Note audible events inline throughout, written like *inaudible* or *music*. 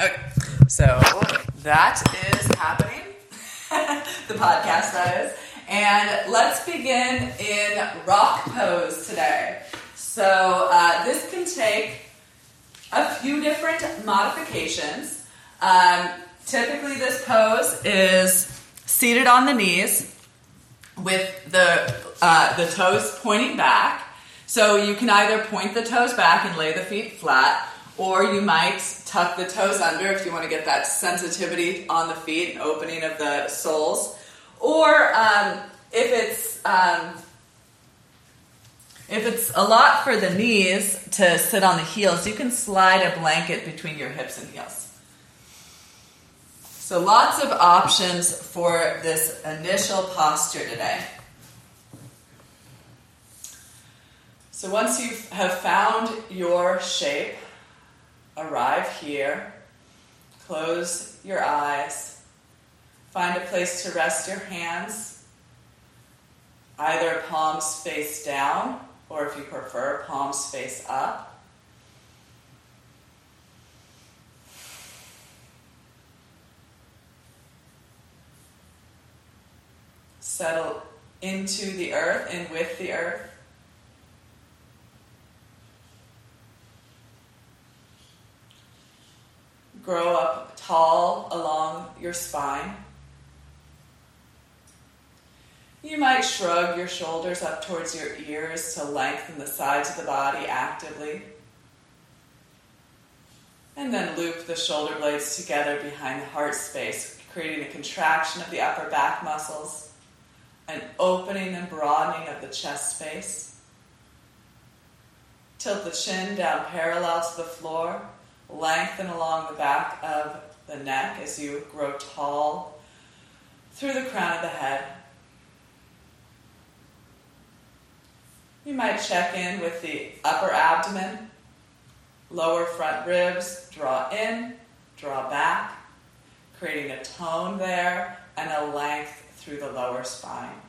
Okay, so that is happening. *laughs* the podcast, that is. And let's begin in rock pose today. So uh, this can take a few different modifications. Um, typically, this pose is seated on the knees with the uh, the toes pointing back. So you can either point the toes back and lay the feet flat, or you might tuck the toes under if you want to get that sensitivity on the feet and opening of the soles. Or um, if it's um, if it's a lot for the knees to sit on the heels, you can slide a blanket between your hips and heels. So lots of options for this initial posture today. So once you have found your shape, arrive here, close your eyes, find a place to rest your hands, either palms face down, or if you prefer, palms face up. Settle into the earth and with the earth. Grow up tall along your spine. You might shrug your shoulders up towards your ears to lengthen the sides of the body actively. And then loop the shoulder blades together behind the heart space, creating a contraction of the upper back muscles, an opening and broadening of the chest space. Tilt the chin down parallel to the floor lengthen along the back of the neck as you grow tall through the crown of the head. You might check in with the upper abdomen, lower front ribs, draw in, draw back, creating a tone there and a length through the lower spine.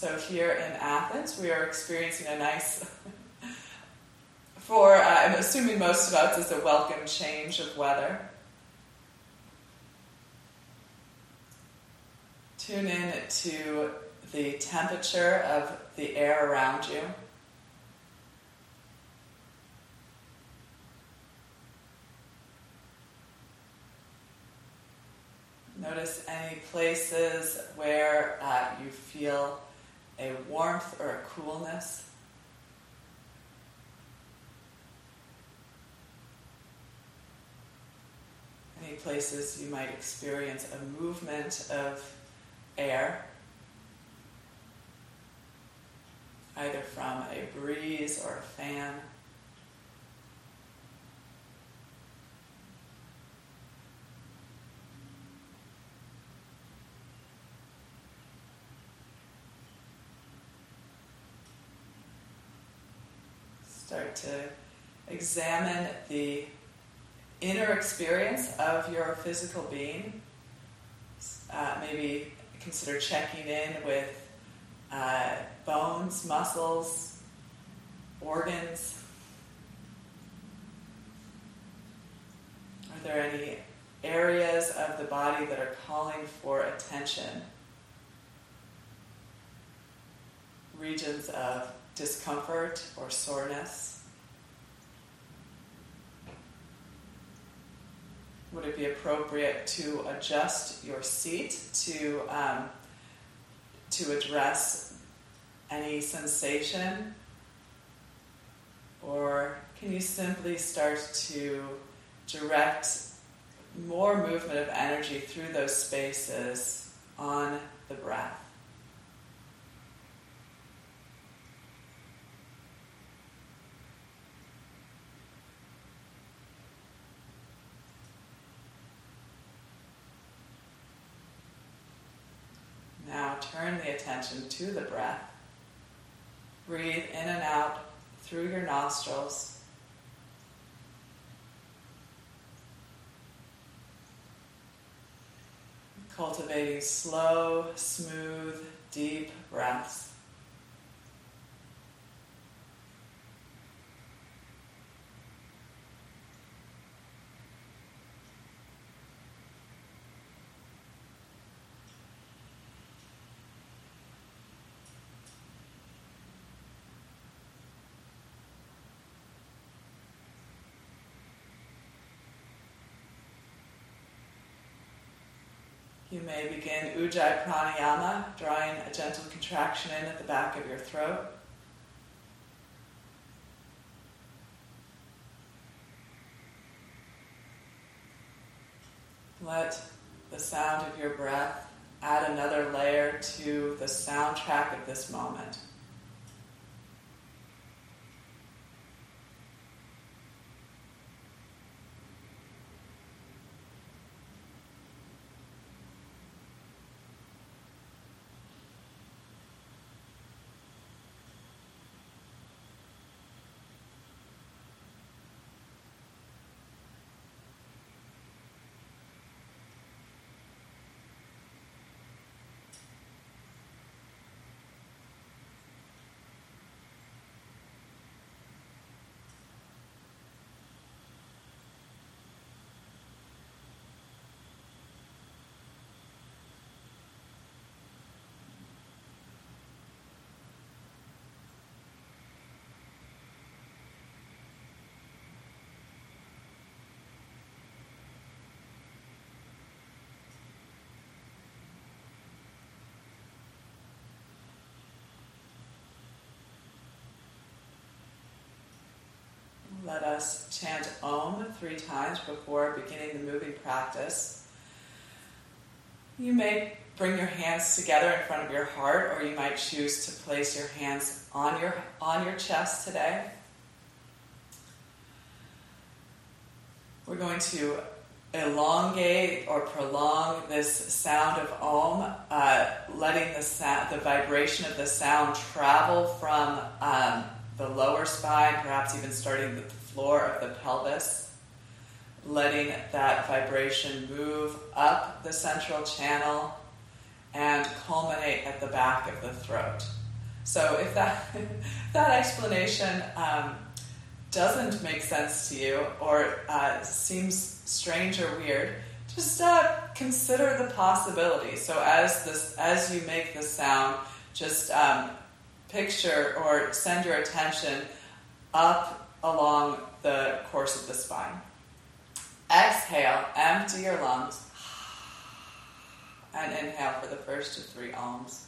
So here in Athens, we are experiencing a nice, *laughs* for uh, I'm assuming most of us, is a welcome change of weather. Tune in to the temperature of the air around you. Notice any places where uh, you feel a warmth or a coolness. Any places you might experience a movement of air, either from a breeze or a fan. Start to examine the inner experience of your physical being. Uh, maybe consider checking in with uh, bones, muscles, organs. Are there any areas of the body that are calling for attention? Regions of discomfort or soreness? Would it be appropriate to adjust your seat to, um, to address any sensation? Or can you simply start to direct more movement of energy through those spaces on the breath? Turn the attention to the breath. Breathe in and out through your nostrils. cultivating slow, smooth, deep breaths. You may begin Ujjayi Pranayama, drawing a gentle contraction in at the back of your throat. Let the sound of your breath add another layer to the soundtrack of this moment. Let us chant Om three times before beginning the moving practice. You may bring your hands together in front of your heart, or you might choose to place your hands on your, on your chest today. We're going to elongate or prolong this sound of Om, uh, letting the, sound, the vibration of the sound travel from um, the lower spine, perhaps even starting floor of the pelvis, letting that vibration move up the central channel and culminate at the back of the throat. So if that *laughs* that explanation um, doesn't make sense to you or uh, seems strange or weird, just uh, consider the possibility. So as this as you make the sound, just um, picture or send your attention up along the course of the spine. Exhale, empty your lungs, and inhale for the first of three Oms.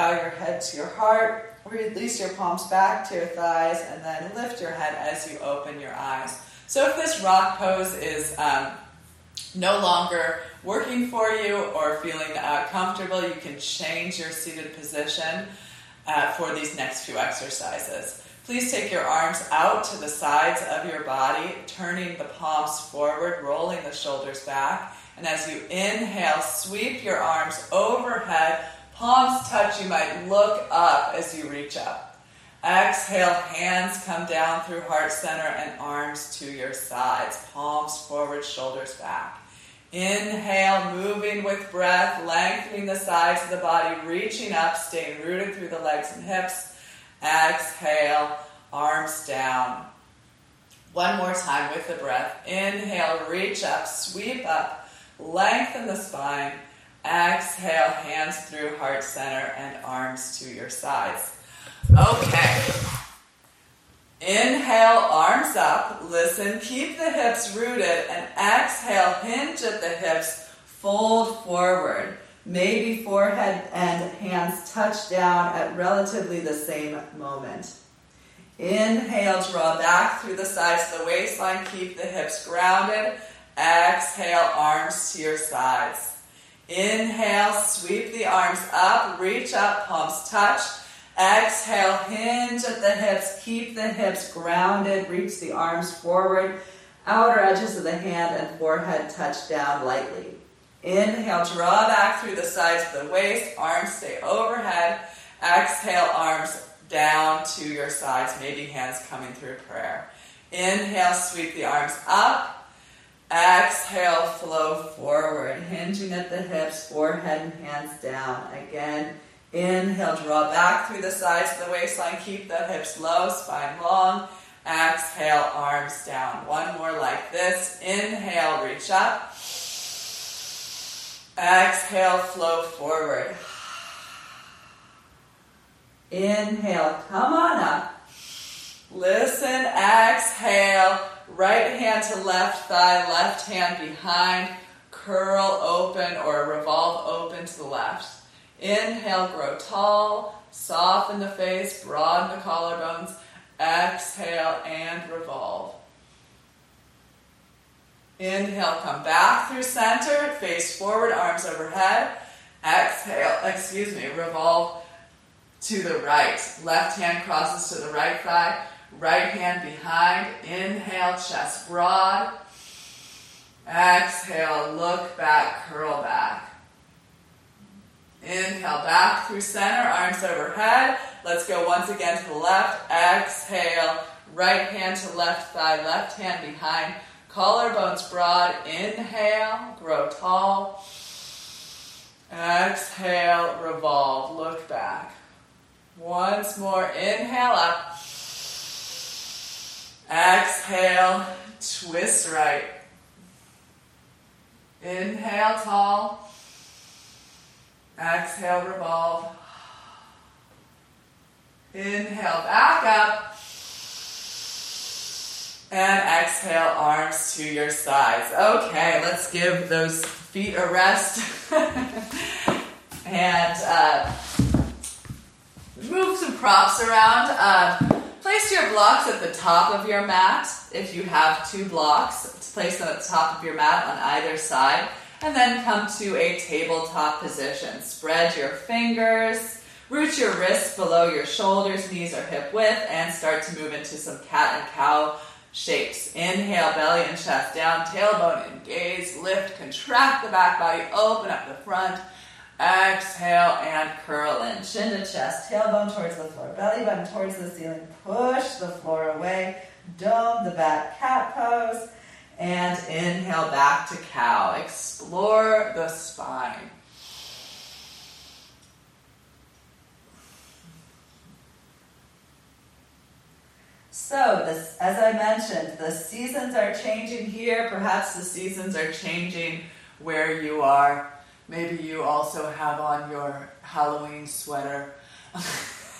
Bow your head to your heart, release your palms back to your thighs, and then lift your head as you open your eyes. So, if this rock pose is um, no longer working for you or feeling uh, comfortable, you can change your seated position uh, for these next few exercises. Please take your arms out to the sides of your body, turning the palms forward, rolling the shoulders back. And as you inhale, sweep your arms overhead Palms touch, you might look up as you reach up. Exhale, hands come down through heart center and arms to your sides. Palms forward, shoulders back. Inhale, moving with breath, lengthening the sides of the body, reaching up, staying rooted through the legs and hips. Exhale, arms down. One more time with the breath. Inhale, reach up, sweep up, lengthen the spine. Exhale, hands through heart center and arms to your sides. Okay. Inhale, arms up. Listen, keep the hips rooted, and exhale, hinge at the hips, fold forward. Maybe forehead and hands touch down at relatively the same moment. Inhale, draw back through the sides of the waistline, keep the hips grounded. Exhale, arms to your sides. Inhale, sweep the arms up, reach up, palms touch. Exhale, hinge at the hips, keep the hips grounded, reach the arms forward, outer edges of the hand and forehead touch down lightly. Inhale, draw back through the sides of the waist, arms stay overhead. Exhale, arms down to your sides, maybe hands coming through prayer. Inhale, sweep the arms up. Exhale, flow forward, hinging at the hips, forehead and hands down. Again, inhale, draw back through the sides of the waistline, keep the hips low, spine long. Exhale, arms down. One more like this. Inhale, reach up. Exhale, flow forward. Inhale, come on up. Listen, exhale right hand to left thigh, left hand behind, curl open or revolve open to the left. Inhale, grow tall, soften the face, broaden the collarbones. Exhale and revolve. Inhale, come back through center, face forward, arms overhead. Exhale, excuse me, revolve to the right. Left hand crosses to the right thigh. Right hand behind. Inhale, chest broad. Exhale, look back, curl back. Inhale, back through center, arms overhead. Let's go once again to the left. Exhale, right hand to left thigh, left hand behind. Collarbones broad. Inhale, grow tall. Exhale, revolve, look back. Once more, inhale up. Exhale, twist right. Inhale, tall. Exhale, revolve. Inhale, back up. And exhale, arms to your sides. Okay, let's give those feet a rest. *laughs* and uh, move some props around. Uh, Place your blocks at the top of your mat if you have two blocks. Place them at the top of your mat on either side. And then come to a tabletop position. Spread your fingers, root your wrists below your shoulders, knees are hip width, and start to move into some cat and cow shapes. Inhale, belly and chest down, tailbone and gaze, lift, contract the back body, open up the front. Exhale and curl in. Chin to chest, tailbone towards the floor, belly button towards the ceiling. Push the floor away. Dome the back, cat pose. And inhale back to cow. Explore the spine. So, this, as I mentioned, the seasons are changing here. Perhaps the seasons are changing where you are. Maybe you also have on your Halloween sweater. *laughs* but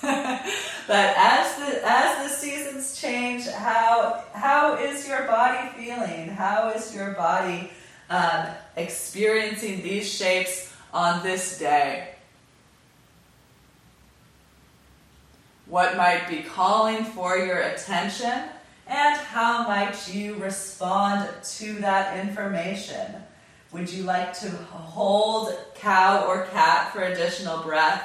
as the as the seasons change, how how is your body feeling? How is your body um, experiencing these shapes on this day? What might be calling for your attention, and how might you respond to that information? Would you like to hold cow or cat for additional breath?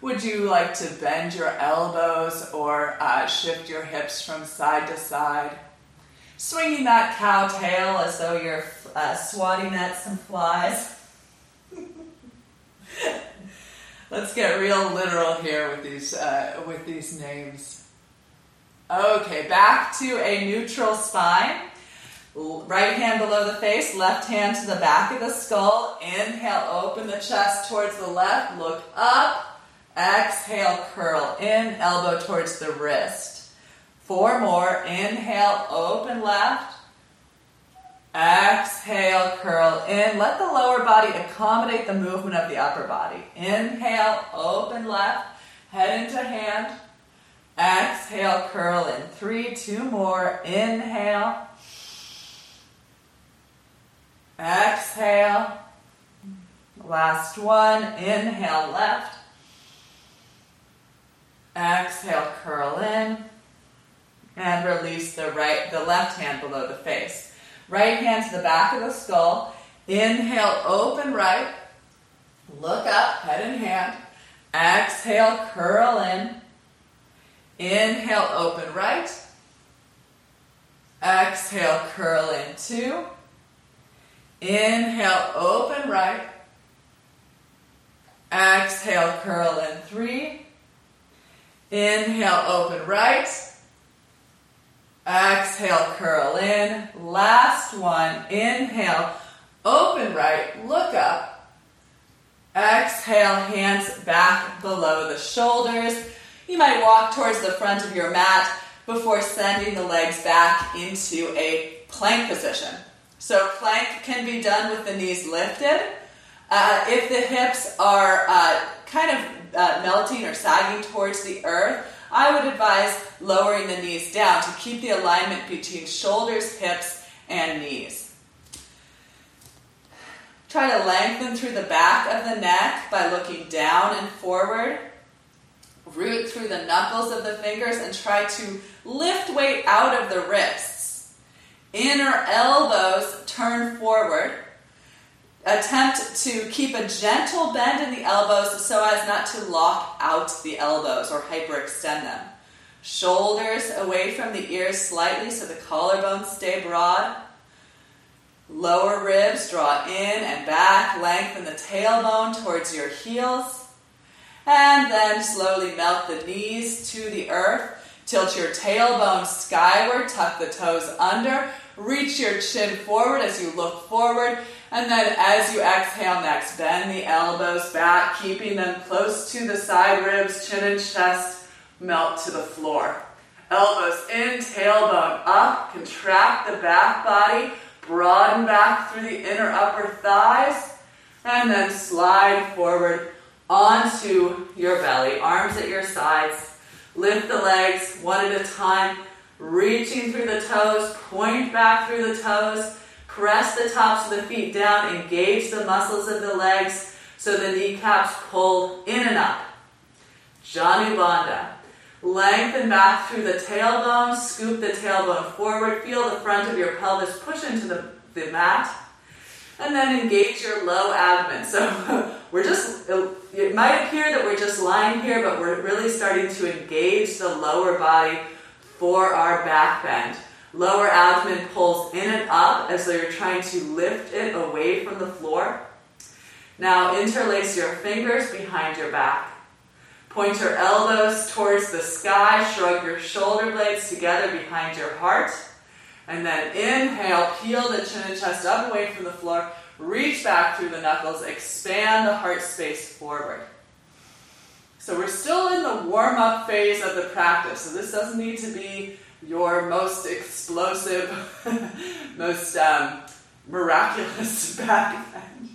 Would you like to bend your elbows or uh, shift your hips from side to side? Swinging that cow tail as though you're uh, swatting at some flies. *laughs* Let's get real literal here with these uh, with these names. Okay, back to a neutral spine. Right hand below the face, left hand to the back of the skull. Inhale, open the chest towards the left, look up. Exhale, curl in, elbow towards the wrist. Four more. Inhale, open left. Exhale, curl in. Let the lower body accommodate the movement of the upper body. Inhale, open left, head into hand. Exhale, curl in. Three, two more. Inhale. Exhale. Last one. Inhale, left. Exhale, curl in. And release the right, the left hand below the face. Right hand to the back of the skull. Inhale, open right. Look up, head in hand. Exhale, curl in. Inhale, open right. Exhale, curl in two. Inhale, open right. Exhale, curl in three. Inhale, open right. Exhale, curl in. Last one. Inhale, open right, look up. Exhale, hands back below the shoulders. You might walk towards the front of your mat before sending the legs back into a plank position. So, plank can be done with the knees lifted. Uh, if the hips are uh, kind of uh, melting or sagging towards the earth, I would advise lowering the knees down to keep the alignment between shoulders, hips, and knees. Try to lengthen through the back of the neck by looking down and forward. Root through the knuckles of the fingers and try to lift weight out of the wrists. Inner elbows turn forward Attempt to keep a gentle bend in the elbows so as not to lock out the elbows or hyperextend them. Shoulders away from the ears slightly so the collarbones stay broad. Lower ribs draw in and back, lengthen the tailbone towards your heels. And then slowly melt the knees to the earth. Tilt your tailbone skyward, tuck the toes under, reach your chin forward as you look forward, and then as you exhale next, bend the elbows back, keeping them close to the side ribs, chin and chest, melt to the floor. Elbows in, tailbone up, contract the back body, broaden back through the inner upper thighs, and then slide forward onto your belly, arms at your sides. Lift the legs one at a time, reaching through the toes, point back through the toes Press the tops of the feet down, engage the muscles of the legs so the kneecaps pull in and up. Bandha. Lengthen back through the tailbone, scoop the tailbone forward, feel the front of your pelvis push into the, the mat, and then engage your low abdomen. So we're just, it might appear that we're just lying here, but we're really starting to engage the lower body for our back bend. Lower abdomen pulls in and up as though you're trying to lift it away from the floor. Now interlace your fingers behind your back. Point your elbows towards the sky. Shrug your shoulder blades together behind your heart. And then inhale, peel the chin and chest up away from the floor. Reach back through the knuckles. Expand the heart space forward. So we're still in the warm up phase of the practice. So this doesn't need to be your most explosive, *laughs* most um, miraculous *laughs* backbend.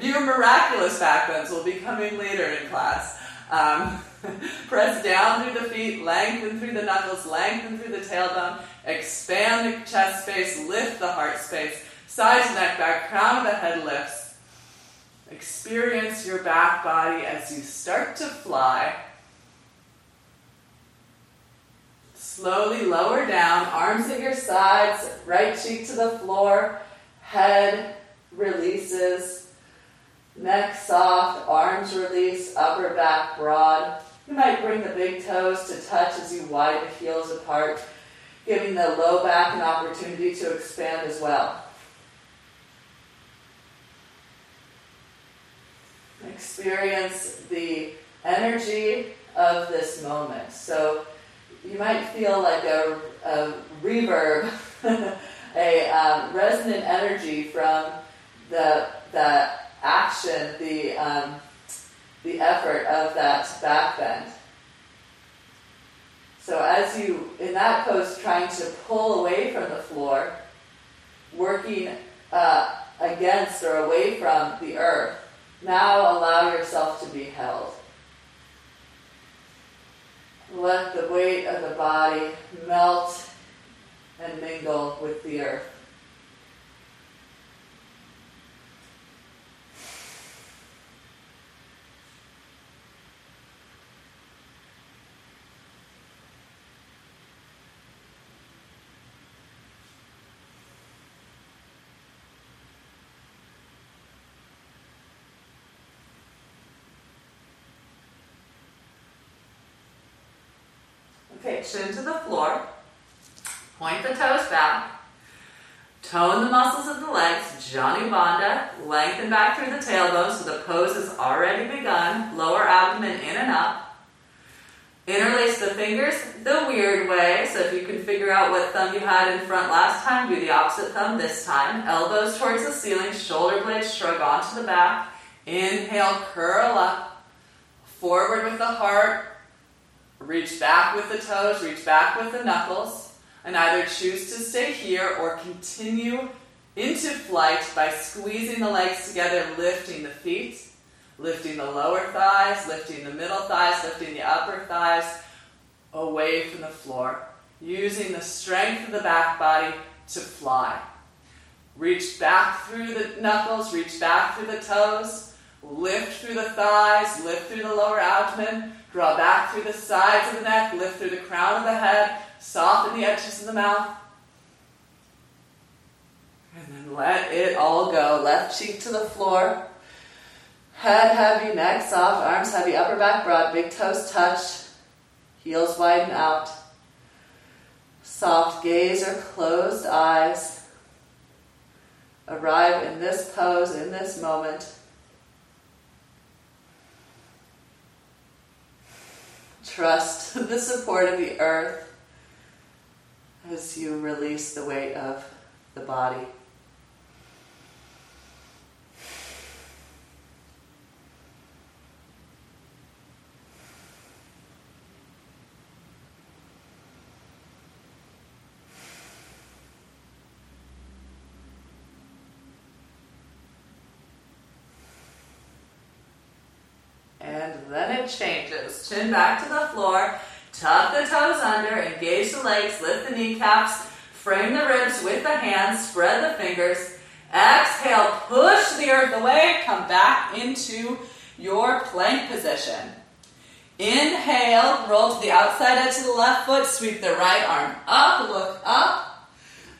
Your miraculous backbends will be coming later in class. Um, *laughs* press down through the feet, lengthen through the knuckles, lengthen through the tailbone, expand the chest space, lift the heart space, sides, neck back, crown of the head lifts. Experience your back body as you start to fly Slowly lower down, arms at your sides, right cheek to the floor, head releases, neck soft, arms release, upper back broad. You might bring the big toes to touch as you widen the heels apart, giving the low back an opportunity to expand as well. Experience the energy of this moment. So, you might feel like a, a reverb, *laughs* a um, resonant energy from the, the action, the, um, the effort of that back bend. So as you, in that pose, trying to pull away from the floor, working uh, against or away from the earth. Now allow yourself to be held. Let the weight of the body melt and mingle with the earth. Chin to the floor. Point the toes back. Tone the muscles of the legs. Janu Bandha. Lengthen back through the tailbone so the pose has already begun. Lower abdomen in and up. Interlace the fingers the weird way. So if you can figure out what thumb you had in front last time, do the opposite thumb this time. Elbows towards the ceiling. Shoulder blades shrug onto the back. Inhale, curl up. Forward with the heart. Reach back with the toes, reach back with the knuckles, and either choose to stay here or continue into flight by squeezing the legs together, lifting the feet, lifting the lower thighs, lifting the middle thighs, lifting the upper thighs away from the floor, using the strength of the back body to fly. Reach back through the knuckles, reach back through the toes, lift through the thighs, lift through the lower abdomen, Draw back through the sides of the neck, lift through the crown of the head, soften the edges of the mouth. And then let it all go. Left cheek to the floor. Head heavy, neck soft, arms heavy, upper back broad, big toes touch, heels widen out. Soft gaze or closed eyes. Arrive in this pose, in this moment. Trust *laughs* the support of the earth as you release the weight of the body. Changes. Chin back to the floor, tuck the toes under, engage the legs, lift the kneecaps, frame the ribs with the hands, spread the fingers. Exhale, push the earth away, come back into your plank position. Inhale, roll to the outside edge of the left foot, sweep the right arm up, look up.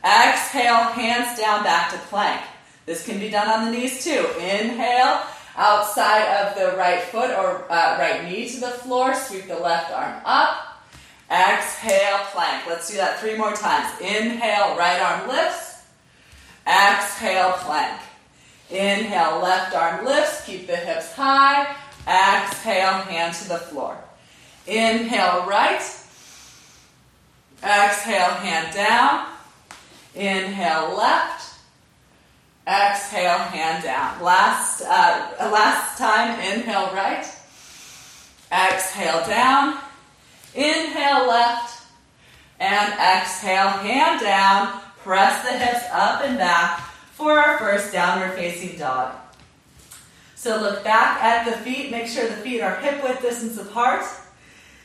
Exhale, hands down back to plank. This can be done on the knees too. Inhale, outside of the right foot or uh, right knee to the floor. Sweep the left arm up. Exhale, plank. Let's do that three more times. Inhale, right arm lifts. Exhale, plank. Inhale, left arm lifts. Keep the hips high. Exhale, hand to the floor. Inhale, right. Exhale, hand down. Inhale, left. Exhale, hand down. Last, uh, last time, inhale right. Exhale down. Inhale left. And exhale, hand down. Press the hips up and back for our first downward facing dog. So look back at the feet. Make sure the feet are hip width distance apart.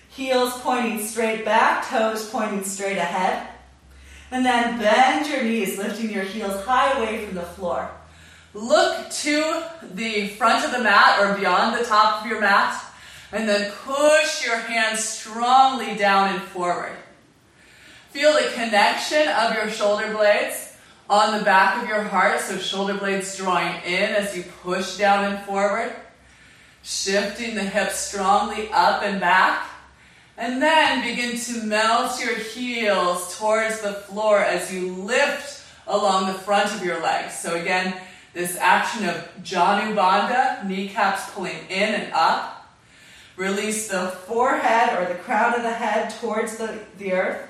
Heels pointing straight back, toes pointing straight ahead. And then bend your knees, lifting your heels high away from the floor. Look to the front of the mat or beyond the top of your mat, and then push your hands strongly down and forward. Feel the connection of your shoulder blades on the back of your heart, so shoulder blades drawing in as you push down and forward. Shifting the hips strongly up and back. And then begin to melt your heels towards the floor as you lift along the front of your legs. So again, this action of Janu Bandha, kneecaps pulling in and up. Release the forehead or the crown of the head towards the, the earth.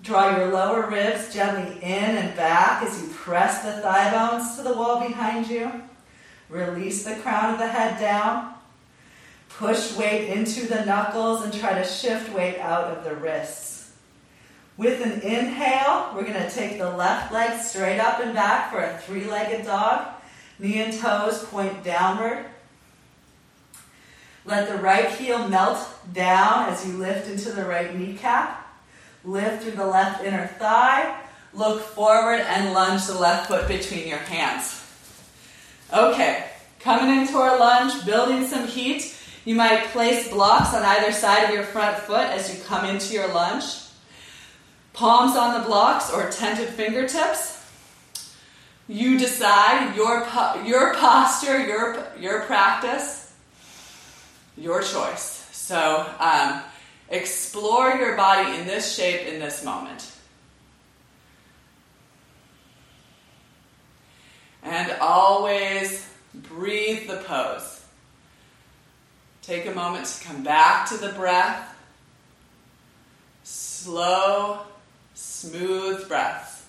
Draw your lower ribs gently in and back as you press the thigh bones to the wall behind you. Release the crown of the head down. Push weight into the knuckles and try to shift weight out of the wrists. With an inhale, we're going to take the left leg straight up and back for a three legged dog. Knee and toes point downward. Let the right heel melt down as you lift into the right kneecap. Lift through the left inner thigh. Look forward and lunge the left foot between your hands. Okay, coming into our lunge, building some heat. You might place blocks on either side of your front foot as you come into your lunge. Palms on the blocks or tented fingertips. You decide your, your posture, your, your practice, your choice. So um, explore your body in this shape in this moment. And always breathe the pose. Take a moment to come back to the breath. Slow, smooth breaths.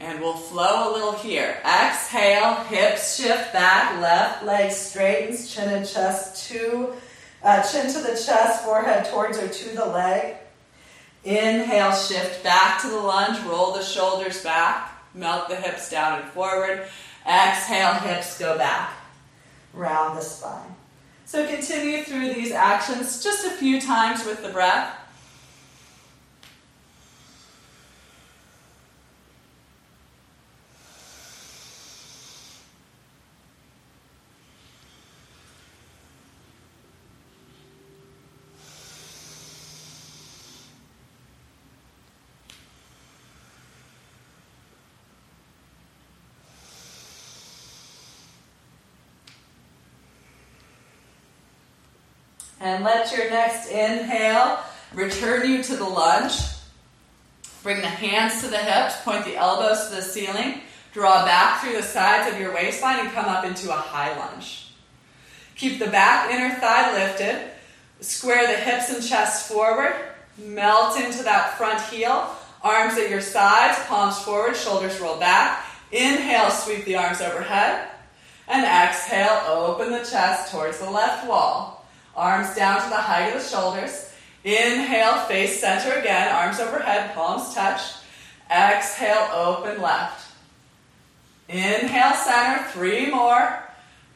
And we'll flow a little here. Exhale, hips shift back, left leg straightens, chin and chest to uh, chin to the chest, forehead towards or to the leg. Inhale, shift back to the lunge, roll the shoulders back, melt the hips down and forward. Exhale, hips go back, round the spine. So continue through these actions just a few times with the breath. And let your next inhale return you to the lunge. Bring the hands to the hips, point the elbows to the ceiling, draw back through the sides of your waistline, and come up into a high lunge. Keep the back inner thigh lifted, square the hips and chest forward, melt into that front heel, arms at your sides, palms forward, shoulders roll back. Inhale, sweep the arms overhead, and exhale, open the chest towards the left wall. Arms down to the height of the shoulders. Inhale, face center again, arms overhead, palms touch. Exhale, open left. Inhale, center, three more.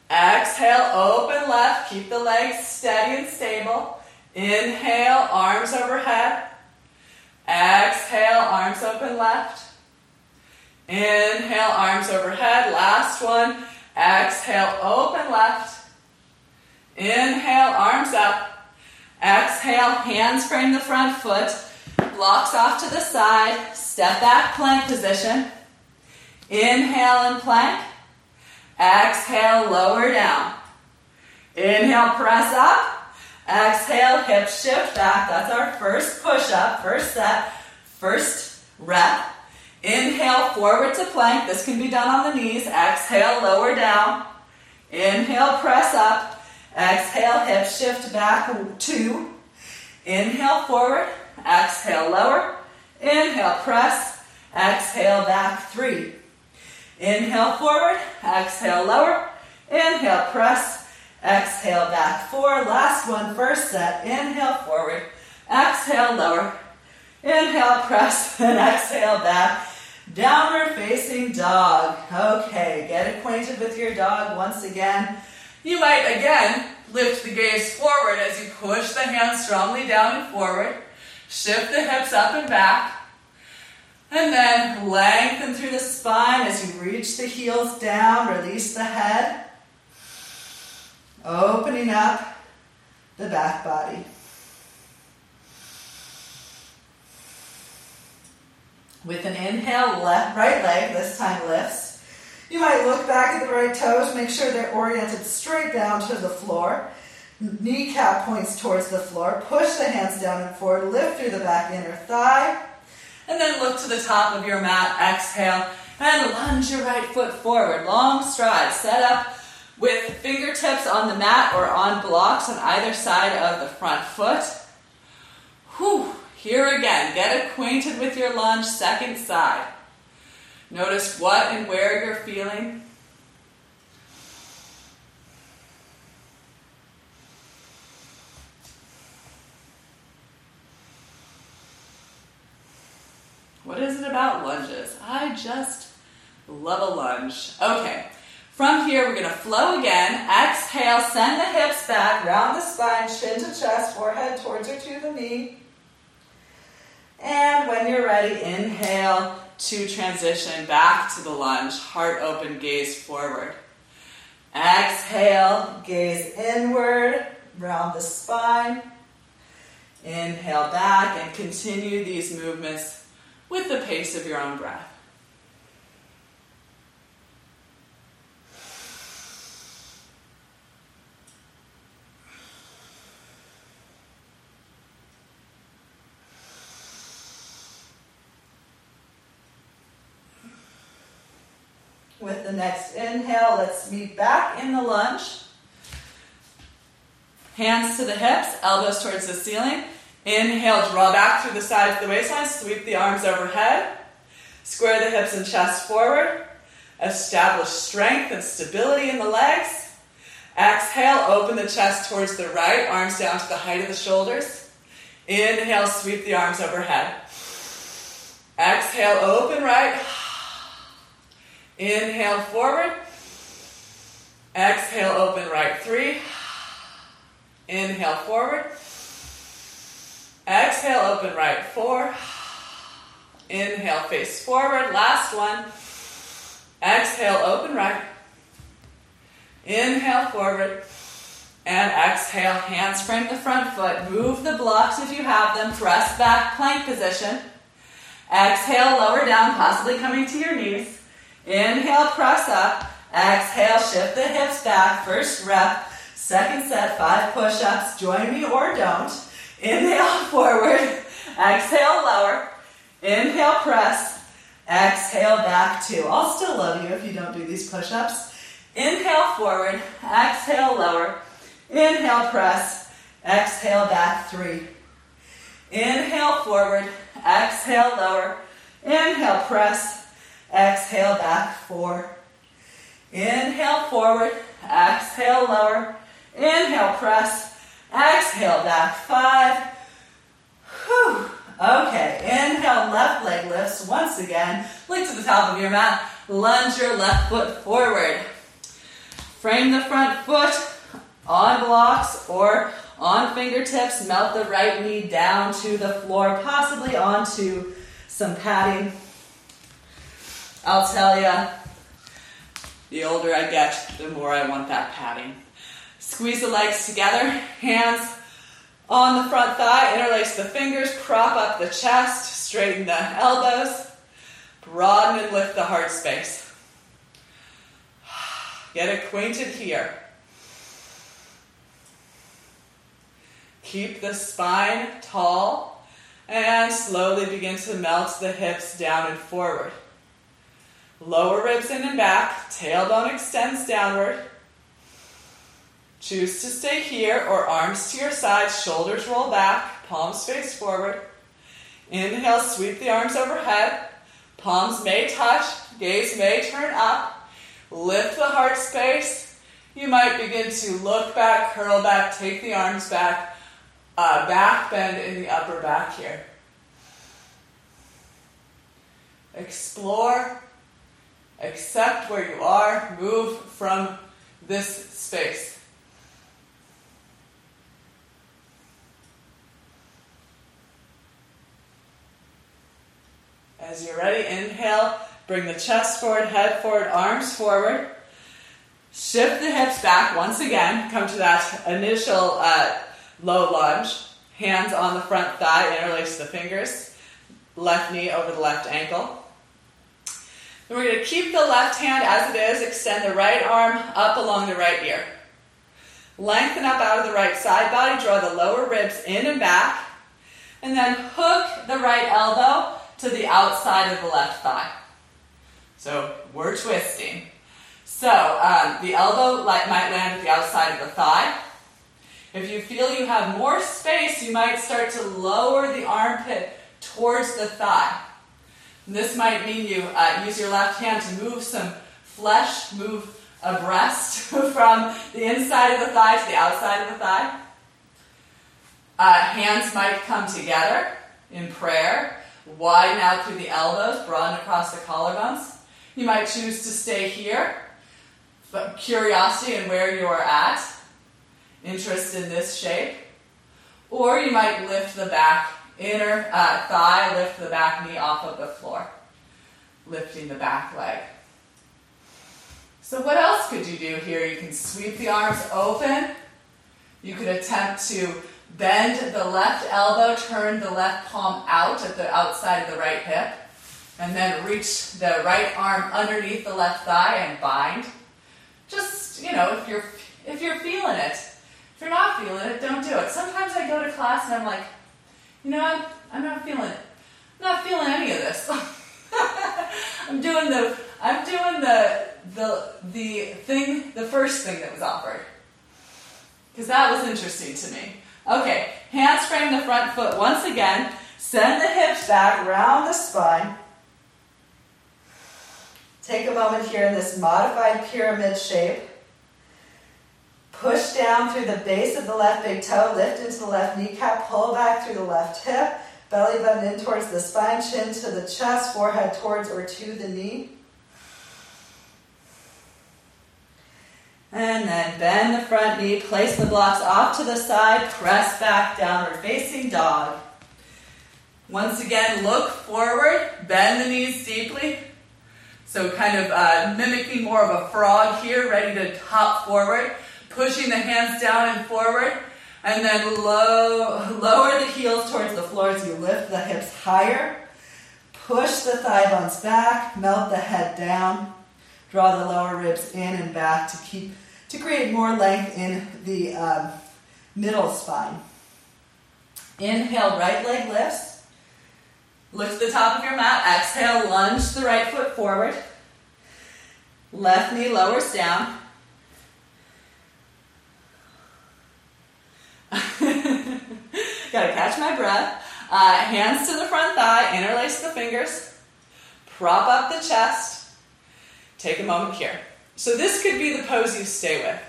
Exhale, open left, keep the legs steady and stable. Inhale, arms overhead. Exhale, arms open left. Inhale, arms overhead. Last one. Exhale, open left. Inhale, arms up. Exhale, hands frame the front foot. Blocks off to the side. Step back plank position. Inhale and plank. Exhale, lower down. Inhale, press up. Exhale, hip shift back. That's our first push up, first set, first rep. Inhale, forward to plank. This can be done on the knees. Exhale, lower down. Inhale, press up. Exhale, hip shift back, two. Inhale, forward. Exhale, lower. Inhale, press. Exhale, back, three. Inhale, forward. Exhale, lower. Inhale, press. Exhale, back, four. Last one, first set. Inhale, forward. Exhale, lower. Inhale, press, *laughs* and exhale, back. Downward facing dog. Okay, get acquainted with your dog once again. You might again lift the gaze forward as you push the hands strongly down and forward. Shift the hips up and back. And then lengthen through the spine as you reach the heels down, release the head. Opening up the back body. With an inhale, left right leg this time lifts. You might look back at the right toes, make sure they're oriented straight down to the floor. Kneecap points towards the floor. Push the hands down and forward. Lift through the back inner thigh. And then look to the top of your mat. Exhale. And lunge your right foot forward. Long stride. Set up with fingertips on the mat or on blocks on either side of the front foot. Whew. Here again. Get acquainted with your lunge. Second side. Notice what and where you're feeling. What is it about lunges? I just love a lunge. Okay, from here we're gonna flow again. Exhale, send the hips back, round the spine, chin to chest, forehead towards or to the knee. And when you're ready, inhale to transition back to the lunge, heart open, gaze forward. Exhale, gaze inward, round the spine. Inhale back and continue these movements with the pace of your own breath. With the next inhale, let's meet back in the lunge. Hands to the hips, elbows towards the ceiling. Inhale, draw back through the sides of the waistline, sweep the arms overhead. Square the hips and chest forward. Establish strength and stability in the legs. Exhale, open the chest towards the right, arms down to the height of the shoulders. Inhale, sweep the arms overhead. Exhale, open right. Inhale forward. Exhale, open right three. Inhale forward. Exhale, open right four. Inhale, face forward. Last one. Exhale, open right. Inhale forward. And exhale, hands frame the front foot. Move the blocks if you have them. Press back, plank position. Exhale, lower down, possibly coming to your knees. Inhale, press up. Exhale, shift the hips back. First rep. Second set, five push ups. Join me or don't. Inhale, *laughs* forward. Exhale, lower. Inhale, press. Exhale, back two. I'll still love you if you don't do these push ups. Inhale, forward. Exhale, lower. Inhale, press. Exhale, back three. Inhale, forward. Exhale, lower. Inhale, press. Exhale back, four. Inhale forward, exhale lower. Inhale press, exhale back, five. Whew. Okay, inhale, left leg lifts once again. Look to the top of your mat. Lunge your left foot forward. Frame the front foot on blocks or on fingertips. Melt the right knee down to the floor, possibly onto some padding. I'll tell you, the older I get, the more I want that padding. Squeeze the legs together, hands on the front thigh, interlace the fingers, prop up the chest, straighten the elbows, broaden and lift the heart space. *sighs* Get acquainted here. Keep the spine tall and slowly begin to melt the hips down and forward. Lower ribs in and back, tailbone extends downward. Choose to stay here or arms to your sides, shoulders roll back, palms face forward. Inhale, sweep the arms overhead. Palms may touch, gaze may turn up. Lift the heart space. You might begin to look back, curl back, take the arms back. Uh, back bend in the upper back here. Explore Accept where you are, move from this space. As you're ready, inhale, bring the chest forward, head forward, arms forward. Shift the hips back once again. Come to that initial uh, low lunge. Hands on the front thigh, interlace the fingers. Left knee over the left ankle. And we're going to keep the left hand as it is, extend the right arm up along the right ear. Lengthen up out of the right side body, draw the lower ribs in and back, and then hook the right elbow to the outside of the left thigh. So we're twisting. So um, the elbow might land at the outside of the thigh. If you feel you have more space, you might start to lower the armpit towards the thigh. This might mean you uh, use your left hand to move some flesh, move a breast *laughs* from the inside of the thigh to the outside of the thigh. Uh, hands might come together in prayer, widen out through the elbows, broaden across the collarbones. You might choose to stay here, but curiosity in where you are at, interest in this shape. Or you might lift the back inner uh, thigh, lift the back knee off of the floor, lifting the back leg. So, what else could you do here? You can sweep the arms open. You could attempt to bend the left elbow, turn the left palm out at the outside of the right hip, and then reach the right arm underneath the left thigh and bind. Just, you know, if you're if you're feeling it. If you're not feeling it, don't do it. Sometimes I go to class and I'm like, you know, I'm, I'm not feeling it. I'm not feeling any of this. *laughs* I'm doing the I'm doing the the the thing the first thing that was offered. Because that was interesting to me. Okay, hands frame the front foot once again. Send the hips back, round the spine. Take a moment here in this modified pyramid shape. Push down through the base of the left big toe, lift into the left kneecap, pull back through the left hip, belly button in towards the spine, chin to the chest, forehead towards or to the knee. And then bend the front knee, place the blocks off to the side, press back, downward facing dog. Once again, look forward, bend the knees deeply. So, kind of uh, mimicking more of a frog here, ready to hop forward, pushing the hands down and forward, and then low, lower the heels towards the floor as you lift the hips higher. Push the thigh bones back, melt the head down, draw the lower ribs in and back to keep to create more length in the um, middle spine. Inhale, right leg lifts. Lift the top of your mat. Exhale, lunge the right foot forward. Left knee lowers down. *laughs* Gotta catch my breath. Uh, hands to the front thigh, interlace the fingers. Prop up the chest. Take a moment here. So this could be the pose you stay with.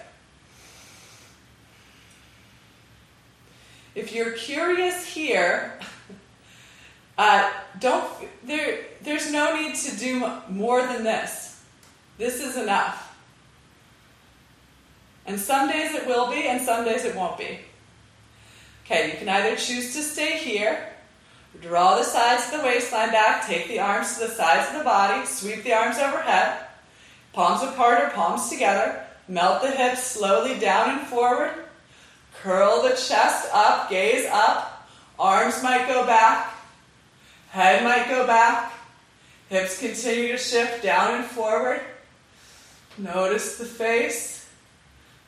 If you're curious here, *laughs* uh, don't there. There's no need to do more than this. This is enough. And some days it will be, and some days it won't be. Okay, you can either choose to stay here, draw the sides of the waistline back, take the arms to the sides of the body, sweep the arms overhead, palms apart or palms together, melt the hips slowly down and forward, curl the chest up, gaze up, arms might go back, head might go back, hips continue to shift down and forward. Notice the face.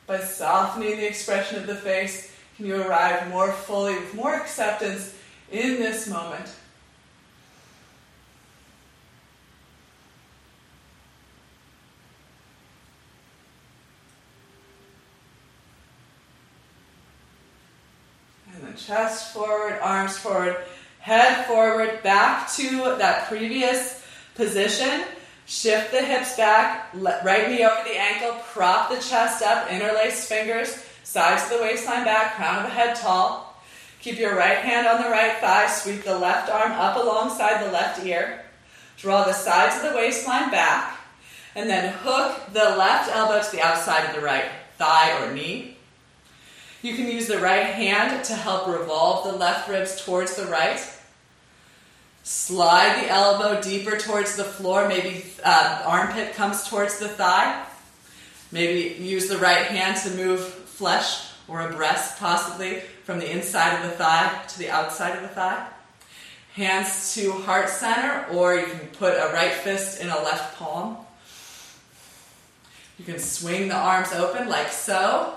By softening the expression of the face, you arrive more fully with more acceptance in this moment? And then chest forward, arms forward, head forward, back to that previous position. Shift the hips back, right knee over the ankle, prop the chest up, interlace fingers, sides of the waistline back, crown of the head tall. Keep your right hand on the right thigh, sweep the left arm up alongside the left ear. Draw the sides of the waistline back, and then hook the left elbow to the outside of the right thigh or knee. You can use the right hand to help revolve the left ribs towards the right. Slide the elbow deeper towards the floor. Maybe uh, armpit comes towards the thigh. Maybe use the right hand to move flesh or a breast, possibly from the inside of the thigh to the outside of the thigh. Hands to heart center, or you can put a right fist in a left palm. You can swing the arms open like so.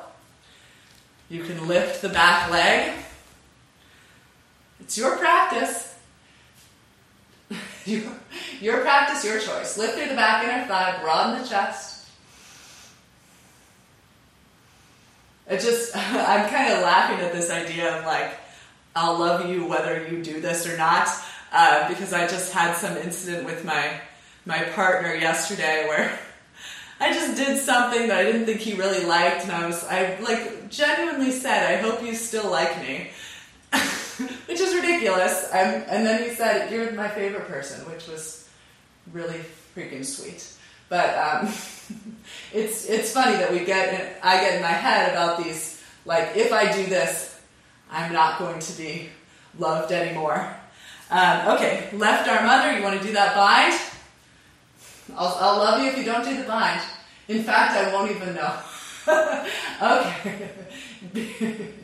You can lift the back leg. It's your practice. *laughs* your practice, your choice. Lift through the back inner thigh, broaden the chest. It just, *laughs* I'm kind of laughing at this idea of like, I'll love you whether you do this or not, uh, because I just had some incident with my my partner yesterday where *laughs* I just did something that I didn't think he really liked, and I was, I like genuinely said, I hope you still like me. *laughs* which is ridiculous. I'm, and then he said, "You're my favorite person," which was really freaking sweet. But um, *laughs* it's it's funny that we get I get in my head about these like if I do this, I'm not going to be loved anymore. Um, okay, left arm under. You want to do that bind? I'll, I'll love you if you don't do the bind. In fact, I won't even know. *laughs* okay. *laughs*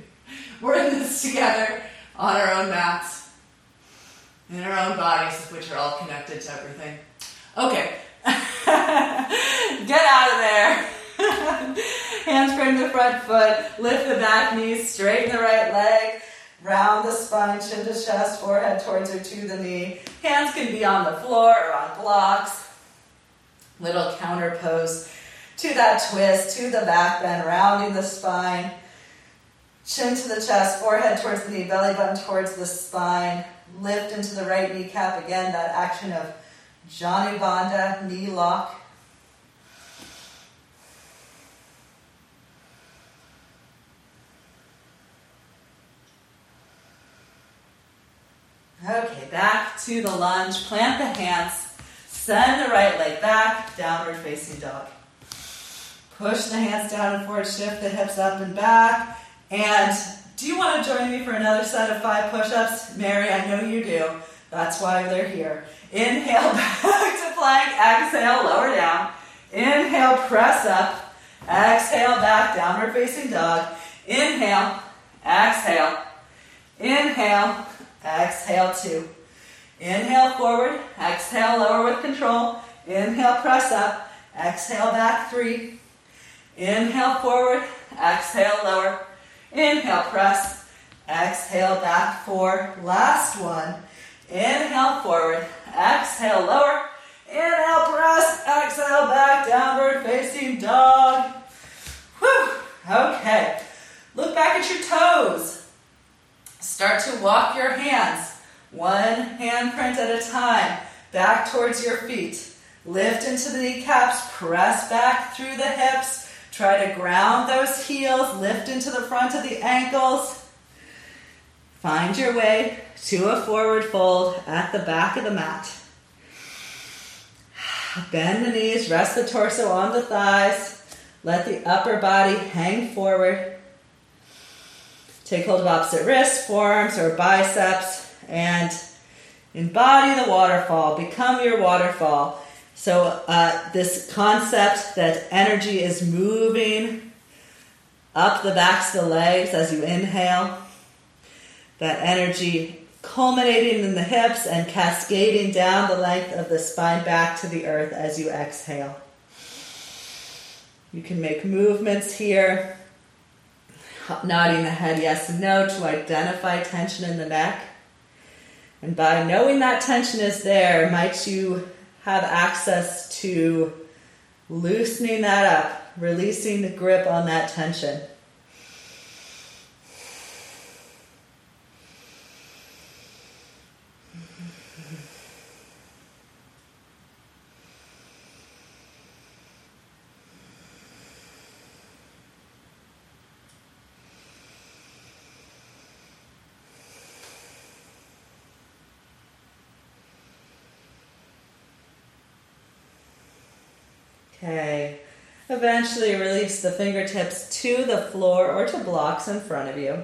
We're in this together on our own mats, in our own bodies, which are all connected to everything. Okay. *laughs* Get out of there. *laughs* Hands frame the front foot, lift the back knee, straighten the right leg, round the spine, chin to chest, forehead towards or to the knee. Hands can be on the floor or on blocks. Little counter pose to that twist, to the back bend, rounding the spine. Chin to the chest, forehead towards the knee, belly button towards the spine. Lift into the right kneecap. Again, that action of Janu Bandha, knee lock. Okay, back to the lunge. Plant the hands. Send the right leg back. Downward facing dog. Push the hands down and forward. Shift the hips up and back. And do you want to join me for another set of five push ups? Mary, I know you do. That's why they're here. Inhale *laughs* back to plank. Exhale, lower down. Inhale, press up. Exhale, back, downward facing dog. Inhale, exhale. Inhale, exhale, two. Inhale forward, exhale, lower with control. Inhale, press up. Exhale, back, three. Inhale forward, exhale, lower. Inhale, press. Exhale, back, four. Last one. Inhale forward, exhale lower. Inhale, press, exhale back, downward facing dog. Whew. Okay. Look back at your toes. Start to walk your hands, one handprint at a time, back towards your feet. Lift into the kneecaps, press back through the hips. Try to ground those heels, lift into the front of the ankles. Find your way to a forward fold at the back of the mat. Bend the knees, rest the torso on the thighs. Let the upper body hang forward. Take hold of opposite wrists, forearms, or biceps, and embody the waterfall. Become your waterfall. So, uh, this concept that energy is moving up the backs of the legs as you inhale that energy culminating in the hips and cascading down the length of the spine back to the earth as you exhale. You can make movements here, nodding the head yes and no to identify tension in the neck. And by knowing that tension is there, might you have access to loosening that up, releasing the grip on that tension. Okay. Eventually release the fingertips to the floor or to blocks in front of you.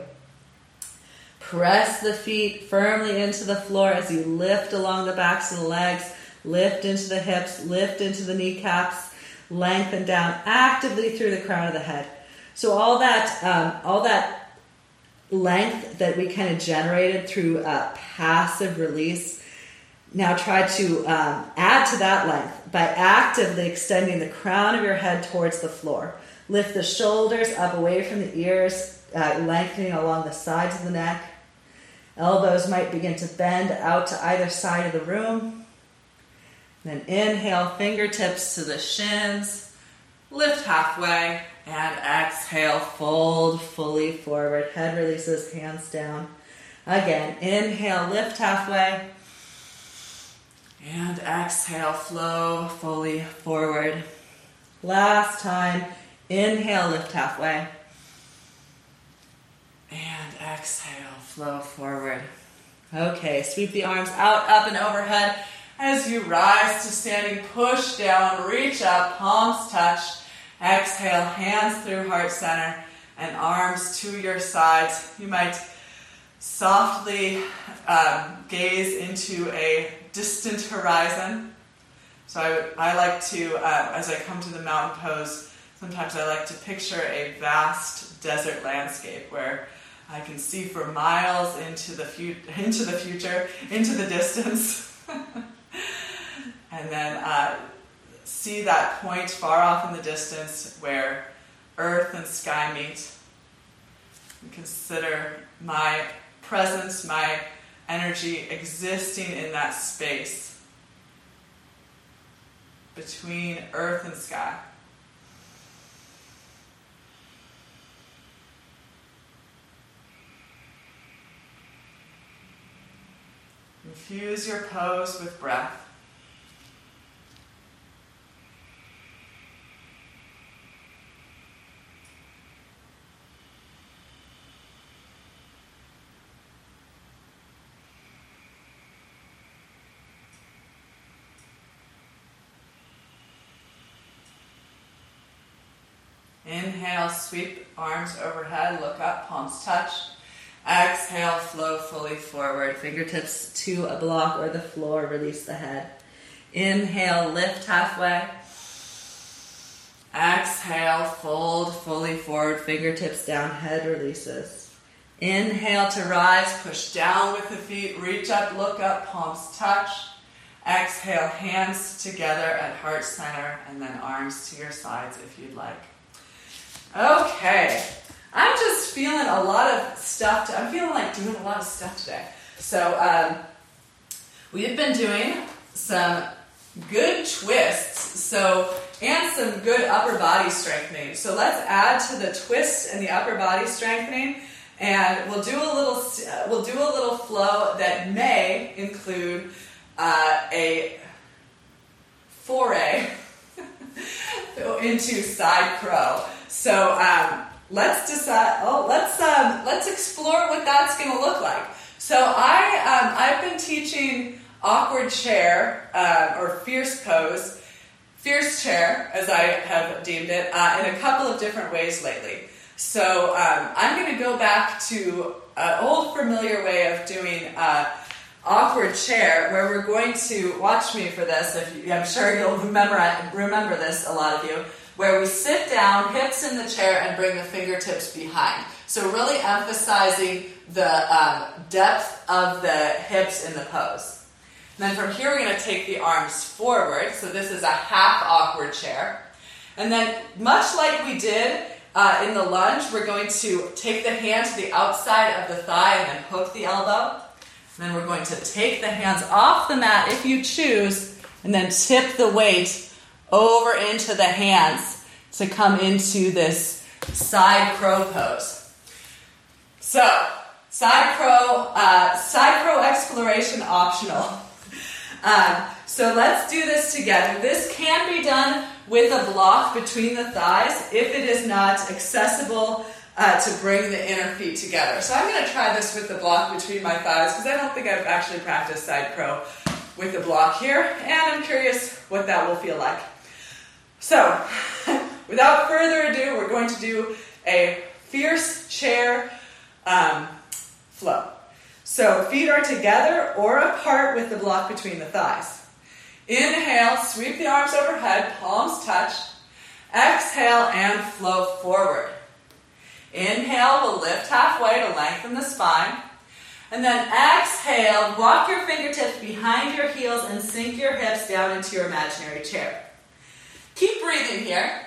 Press the feet firmly into the floor as you lift along the backs of the legs, lift into the hips, lift into the kneecaps, lengthen down actively through the crown of the head. So all that, um, all that length that we kind of generated through a passive release now try to um, add to that length by actively extending the crown of your head towards the floor. Lift the shoulders up away from the ears, uh, lengthening along the sides of the neck. Elbows might begin to bend out to either side of the room. Then inhale, fingertips to the shins. Lift halfway and exhale, fold fully forward. Head releases, hands down. Again, inhale, lift halfway and exhale, flow fully forward. Last time, inhale, lift halfway. And exhale, flow forward. Okay, sweep the arms out, up, and overhead. As you rise to standing, push down, reach up, palms touch. Exhale, hands through heart center and arms to your sides. You might softly um, gaze into a distant horizon. So I, I like to, uh, as I come to the mountain pose, sometimes I like to picture a vast desert landscape where I can see for miles into the, fu- *laughs* into the future, into the distance. *laughs* and then uh, see that point far off in the distance where earth and sky meet. And consider my presence, my energy existing in that space between earth and sky. Infuse your pose with breath. Inhale, sweep arms overhead, look up, palms touch. Exhale, flow fully forward. Fingertips to a block or the floor, release the head. Inhale, lift halfway. Exhale, fold fully forward, fingertips down, head releases. Inhale to rise, push down with the feet, reach up, look up, palms touch. Exhale, hands together at heart center, and then arms to your sides if you'd like. Okay. I'm just feeling a lot of stuff. To, I'm feeling like doing a lot of stuff today. So, um, we have been doing some good twists. So, and some good upper body strengthening. So, let's add to the twist and the upper body strengthening. And we'll do a little, we'll do a little flow that may include uh, a foray *laughs* into side crow. So um, let's decide. Oh, let's um, let's explore what that's going to look like. So I um, I've been teaching awkward chair uh, or fierce pose, fierce chair as I have deemed it, uh, in a couple of different ways lately. So um, I'm going to go back to an old familiar way of doing. Uh, awkward chair where we're going to watch me for this. If you, I'm sure you'll remember remember this, a lot of you where we sit down, hips in the chair, and bring the fingertips behind. So, really emphasizing the um, depth of the hips in the pose. And then from here, we're going to take the arms forward. So, this is a half awkward chair. And then, much like we did uh, in the lunge, we're going to take the hand to the outside of the thigh and then hook the elbow. And then we're going to take the hands off the mat if you choose, and then tip the weight over into the hands to come into this side crow pose. So, side crow, uh, side crow exploration optional. *laughs* Um, so let's do this together. This can be done with a block between the thighs if it is not accessible uh, to bring the inner feet together. So I'm going to try this with the block between my thighs because I don't think I've actually practiced side crow with the block here, and I'm curious what that will feel like. So, *laughs* without further ado, we're going to do a fierce chair um, flow. So, feet are together or apart with the block between the thighs. Inhale, sweep the arms overhead, palms touch. Exhale and flow forward. Inhale, we'll lift halfway to lengthen the spine. And then exhale, walk your fingertips behind your heels and sink your hips down into your imaginary chair. Keep breathing here.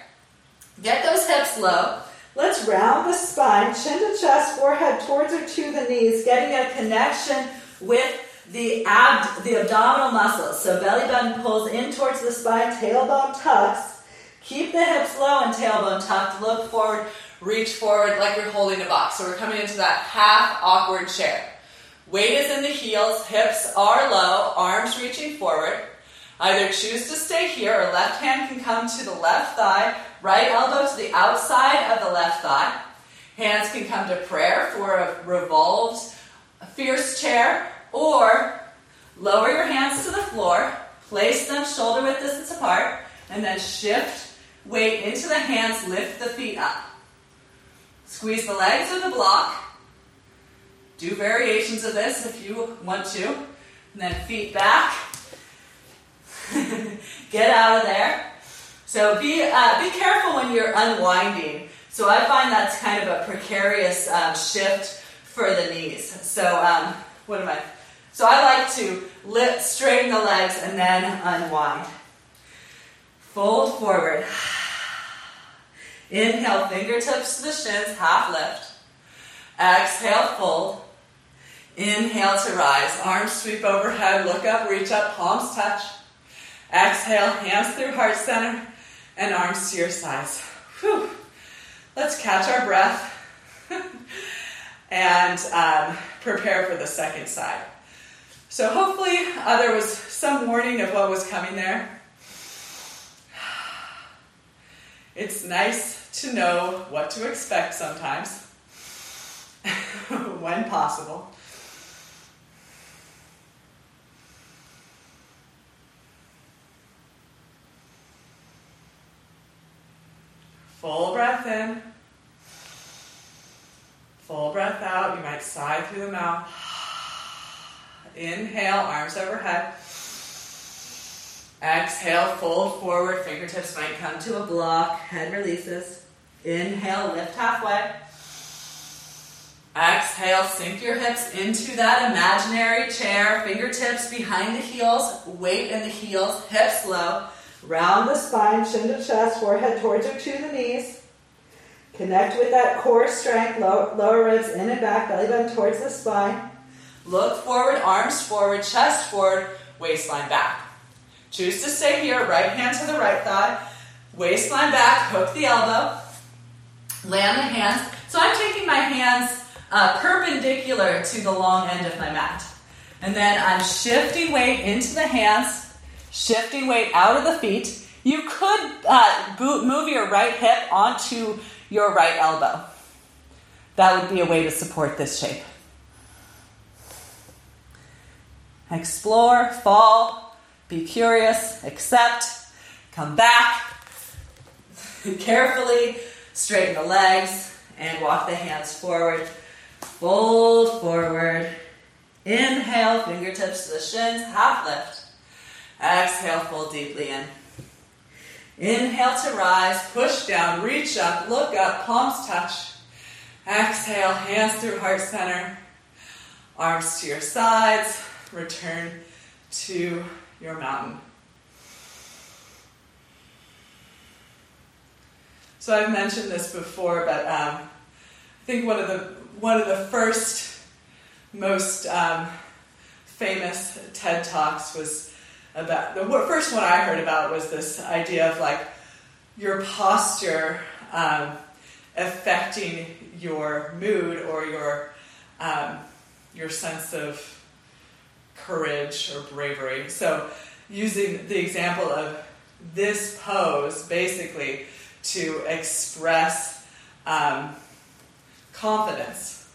Get those hips low. Let's round the spine, chin to chest, forehead towards or to the knees, getting a connection with the ab- the abdominal muscles. So belly button pulls in towards the spine, tailbone tucks. Keep the hips low and tailbone tucked. Look forward, reach forward like you're holding a box. So we're coming into that half awkward chair. Weight is in the heels, hips are low, arms reaching forward. Either choose to stay here or left hand can come to the left thigh, right elbow to the outside of the left thigh. Hands can come to prayer for a revolved, fierce chair, or lower your hands to the floor, place them shoulder width distance apart, and then shift weight into the hands, lift the feet up. Squeeze the legs or the block. Do variations of this if you want to. And then feet back. *laughs* Get out of there. So be, uh, be careful when you're unwinding. So I find that's kind of a precarious um, shift for the knees. So um, what am I? So I like to lift, straighten the legs and then unwind. Fold forward. *sighs* Inhale, fingertips to the shins, half lift. Exhale, fold. Inhale to rise. Arms sweep overhead, look up, reach up, palms touch. Exhale, hands through heart center and arms to your sides. Whew. Let's catch our breath *laughs* and um, prepare for the second side. So, hopefully, uh, there was some warning of what was coming there. *sighs* It's nice to know what to expect sometimes, *laughs* when possible. Full breath in. Full breath out. You might sigh through the mouth. Inhale, arms overhead. Exhale, fold forward. Fingertips might come to a block. Head releases. Inhale, lift halfway. Exhale, sink your hips into that imaginary chair. Fingertips behind the heels. Weight in the heels. Hips low. Round the spine, chin to chest, forehead towards or to the knees. Connect with that core strength, lower, lower ribs in and back, belly button towards the spine. Look forward, arms forward, chest forward, waistline back. Choose to stay here, right hand to the right thigh, waistline back, hook the elbow, land the hands. So I'm taking my hands uh, perpendicular to the long end of my mat. And then I'm shifting weight into the hands, shifting weight out of the feet. You could uh, move your right hip onto your right elbow. That would be a way to support this shape. Explore, fall, be curious, accept, come back. *laughs* Carefully straighten the legs and walk the hands forward. Fold forward. Inhale, fingertips to the shins, half lift. Exhale, fold deeply in. Inhale to rise, push down, reach up, look up, palms touch. Exhale, hands through heart center, arms to your sides, return to your mountain. So I've mentioned this before, but um, I think one of the one of the first most um, famous TED talks was about the first one I heard about was this idea of like your posture um, affecting your mood or your um, your sense of courage or bravery. So, using the example of this pose, basically to express um, confidence.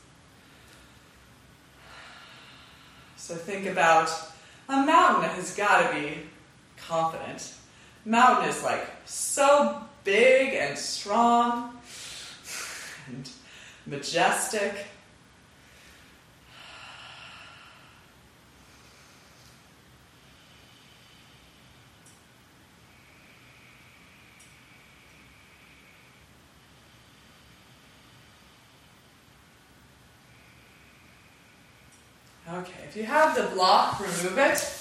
So think about a mountain has got to be confident. Mountain is like so big and strong *sighs* and majestic. Okay, if you have the block, remove it.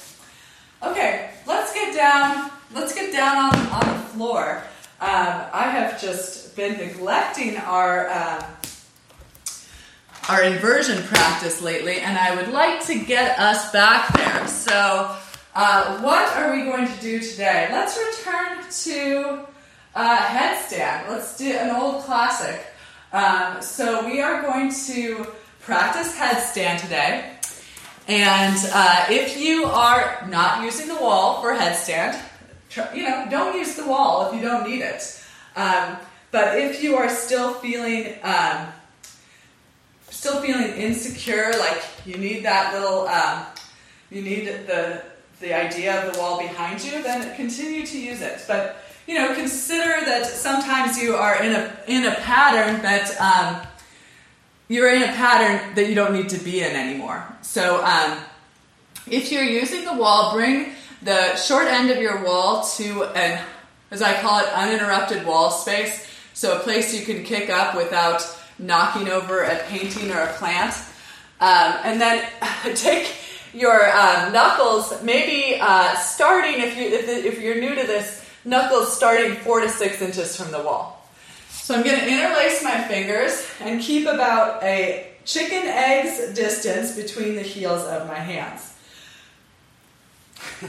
Okay, let's get down. Let's get down on, on the floor. Um, I have just been neglecting our um, our inversion practice lately, and I would like to get us back there. So, uh, what are we going to do today? Let's return to uh, headstand. Let's do an old classic. Um, so, we are going to practice headstand today. And uh, if you are not using the wall for headstand, you know, don't use the wall if you don't need it. Um, but if you are still feeling um, still feeling insecure, like you need that little, um, you need the the idea of the wall behind you, then continue to use it. But you know, consider that sometimes you are in a in a pattern that um, you're in a pattern that you don't need to be in anymore. So um, if you're using the wall, bring the short end of your wall to an, as I call it, uninterrupted wall space. So a place you can kick up without knocking over a painting or a plant. Um, and then *laughs* take your uh, knuckles, maybe uh, starting, if, you, if, if you're new to this, knuckles starting four to six inches from the wall. So I'm going to interlace my fingers and keep about a chicken eggs distance between the heels of my hands. *laughs*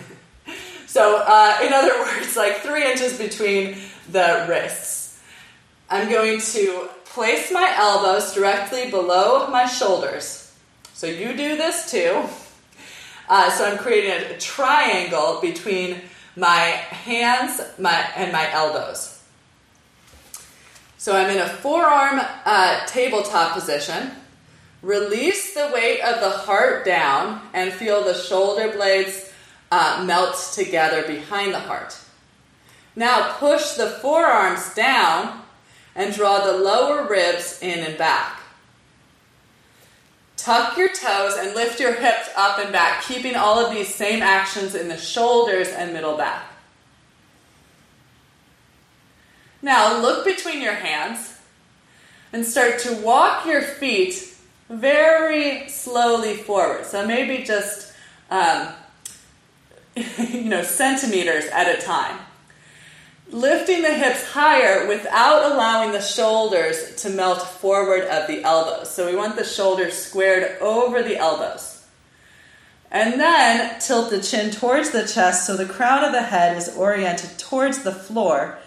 so, uh, in other words, like three inches between the wrists. I'm going to place my elbows directly below my shoulders. So, you do this too. Uh, so, I'm creating a triangle between my hands my, and my elbows. So I'm in a forearm uh, tabletop position. Release the weight of the heart down and feel the shoulder blades uh, melt together behind the heart. Now push the forearms down and draw the lower ribs in and back. Tuck your toes and lift your hips up and back, keeping all of these same actions in the shoulders and middle back. Now look between your hands and start to walk your feet very slowly forward. So maybe just, um, *laughs* you know, centimeters at a time. Lifting the hips higher without allowing the shoulders to melt forward of the elbows. So we want the shoulders squared over the elbows. And then tilt the chin towards the chest so the crown of the head is oriented towards the floor.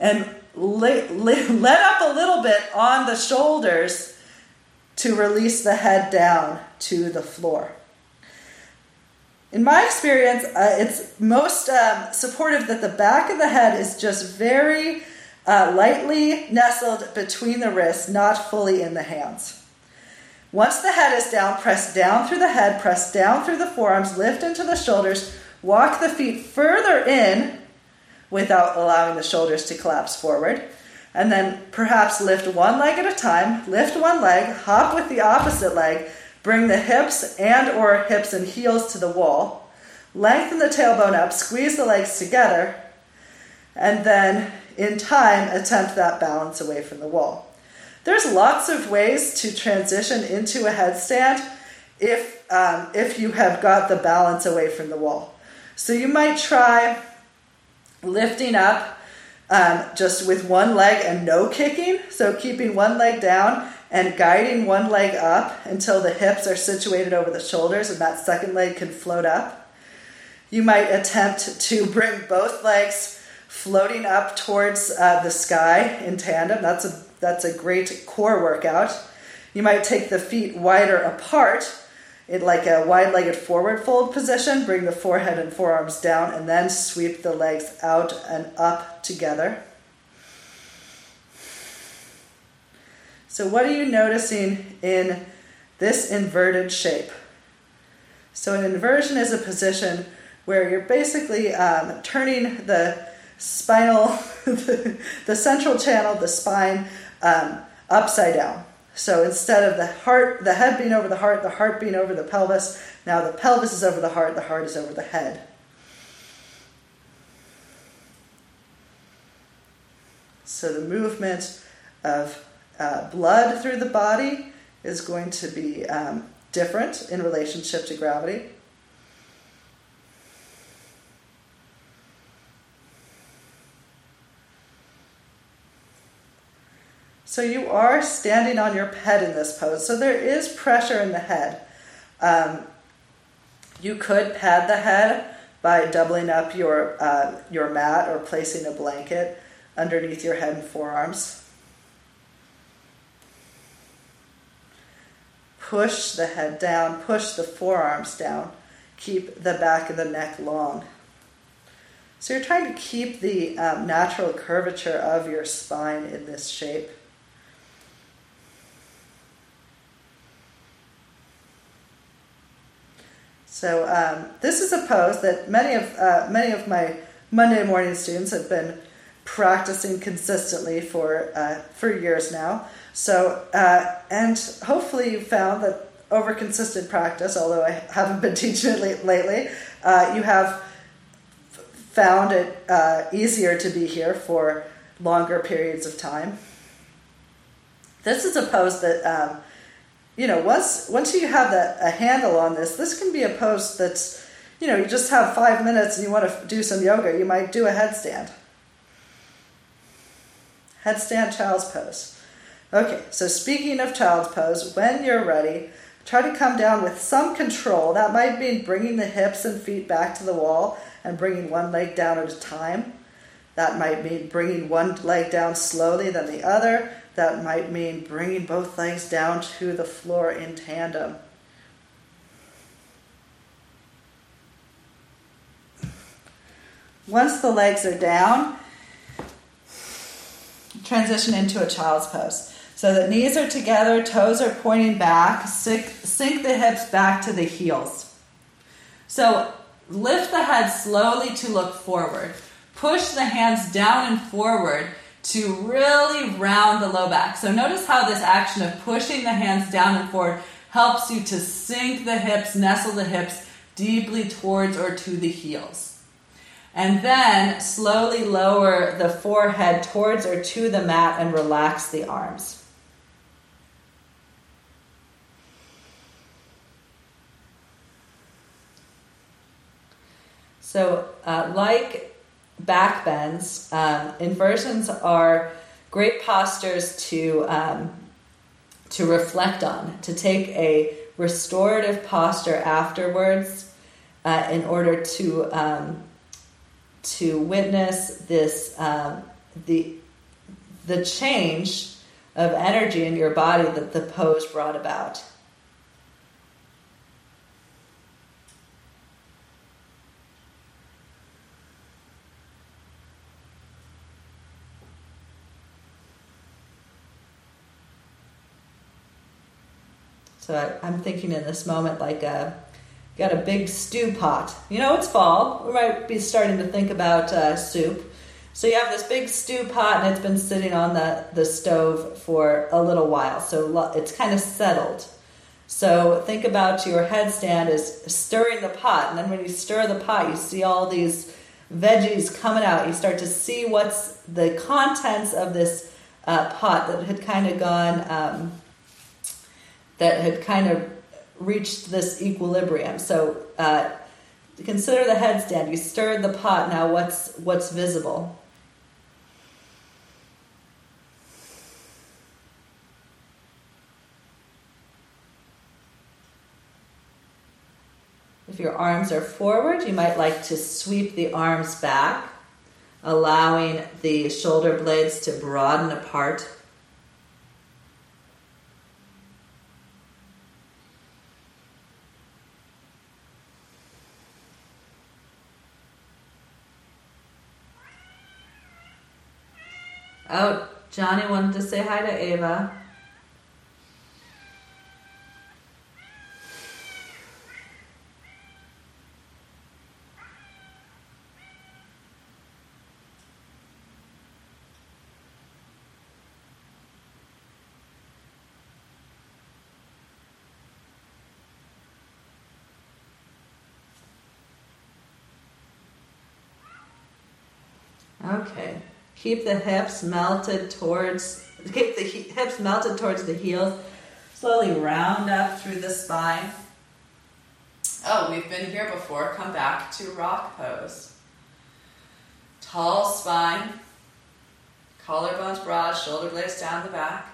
And let, *laughs* let up a little bit on the shoulders to release the head down to the floor. In my experience, uh, it's most um, supportive that the back of the head is just very uh, lightly nestled between the wrists, not fully in the hands. Once the head is down, press down through the head, press down through the forearms, lift into the shoulders, walk the feet further in without allowing the shoulders to collapse forward. And then perhaps lift one leg at a time, lift one leg, hop with the opposite leg, bring the hips and or hips and heels to the wall. Lengthen the tailbone up, squeeze the legs together, and then in time attempt that balance away from the wall. There's lots of ways to transition into a headstand if um, if you have got the balance away from the wall. So you might try lifting up um, just with one leg and no kicking. So keeping one leg down and guiding one leg up until the hips are situated over the shoulders and that second leg can float up. You might attempt to bring both legs floating up towards uh, the sky in tandem. That's a that's a great core workout. You might take the feet wider apart in like a wide legged forward fold position, bring the forehead and forearms down, and then sweep the legs out and up together. So, what are you noticing in this inverted shape? So, an inversion is a position where you're basically um, turning the spinal, *laughs* the, the, central channel, the spine, um, upside down. So instead of the heart, the head being over the heart, the heart being over the pelvis, now the pelvis is over the heart, the heart is over the head. So the movement of uh, blood through the body is going to be um, different in relationship to gravity. So you are standing on your head in this pose. So there is pressure in the head. Um, you could pad the head by doubling up your, uh, your mat or placing a blanket underneath your head and forearms. Push the head down, push the forearms down. Keep the back of the neck long. So you're trying to keep the um, natural curvature of your spine in this shape. So um, this is a pose that many of uh, many of my Monday morning students have been practicing consistently for uh, for years now. So uh, and hopefully you found that over consistent practice, although I haven't been *laughs* teaching it lately, uh, you have found it uh, easier to be here for longer periods of time. This is a pose that, um, you know, once once you have the, a handle on this, this can be a post that's, you know, you just have five minutes and you want to do some yoga, you might do a headstand. Headstand child's pose. Okay, so speaking of child's pose, when you're ready, try to come down with some control. That might mean bringing the hips and feet back to the wall and bringing one leg down at a time. That might mean bringing one leg down slowly, then the other. That might mean bringing both legs down to the floor in tandem. Once the legs are down, transition into a child's pose. So the knees are together, toes are pointing back, sink, sink the hips back to the heels. So lift the head slowly to look forward. Push the hands down and forward to really round the low back. So notice how this action of pushing the hands down and forward helps you to sink the hips, nestle the hips deeply towards or to the heels. And then slowly lower the forehead towards or to the mat and relax the arms. So, uh, like back bends, um, inversions are great postures to um, to reflect on, to take a restorative posture afterwards, uh, in order to um, to witness this um, the the change of energy in your body that the pose brought about. So I, am thinking in this moment like a, uh, got a big stew pot. You know, it's fall. We might be starting to think about uh, soup. So you have this big stew pot, and it's been sitting on the, the stove for a little while. So it's kind of settled. So think about your headstand is stirring the pot, and then when you stir the pot, you see all these veggies coming out. You start to see what's the contents of this uh, pot that had kind of gone. Um, that had kind of reached this equilibrium. So uh, consider the headstand. You stirred the pot. Now what's what's visible? If your arms are forward, you might like to sweep the arms back, allowing the shoulder blades to broaden apart Oh, Johnny wanted to say hi to Ava. Okay. Keep the hips melted towards, keep the hips melted towards the heels. Slowly round up through the spine. Oh, we've been here before. Come back to rock pose. Tall spine, collarbones broad, shoulder blades down the back.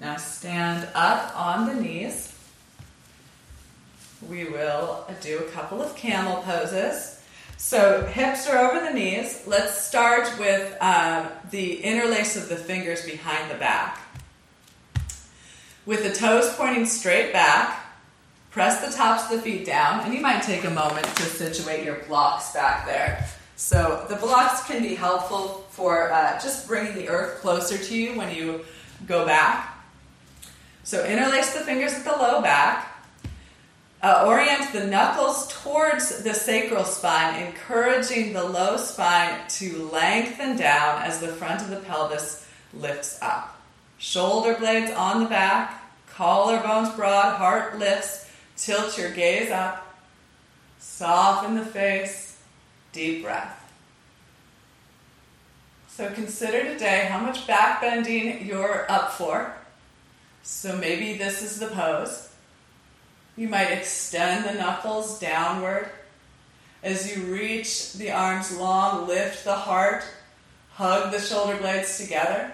Now stand up on the knees we will do a couple of camel poses. So hips are over the knees. Let's start with um, the interlace of the fingers behind the back. With the toes pointing straight back, press the tops of the feet down, and you might take a moment to situate your blocks back there. So the blocks can be helpful for uh, just bringing the earth closer to you when you go back. So interlace the fingers at the low back. Uh, orient the knuckles towards the sacral spine, encouraging the low spine to lengthen down as the front of the pelvis lifts up. Shoulder blades on the back, collarbones broad, heart lifts. Tilt your gaze up. Soften the face. Deep breath. So consider today how much back bending you're up for. So maybe this is the pose. You might extend the knuckles downward. As you reach the arms long, lift the heart, hug the shoulder blades together.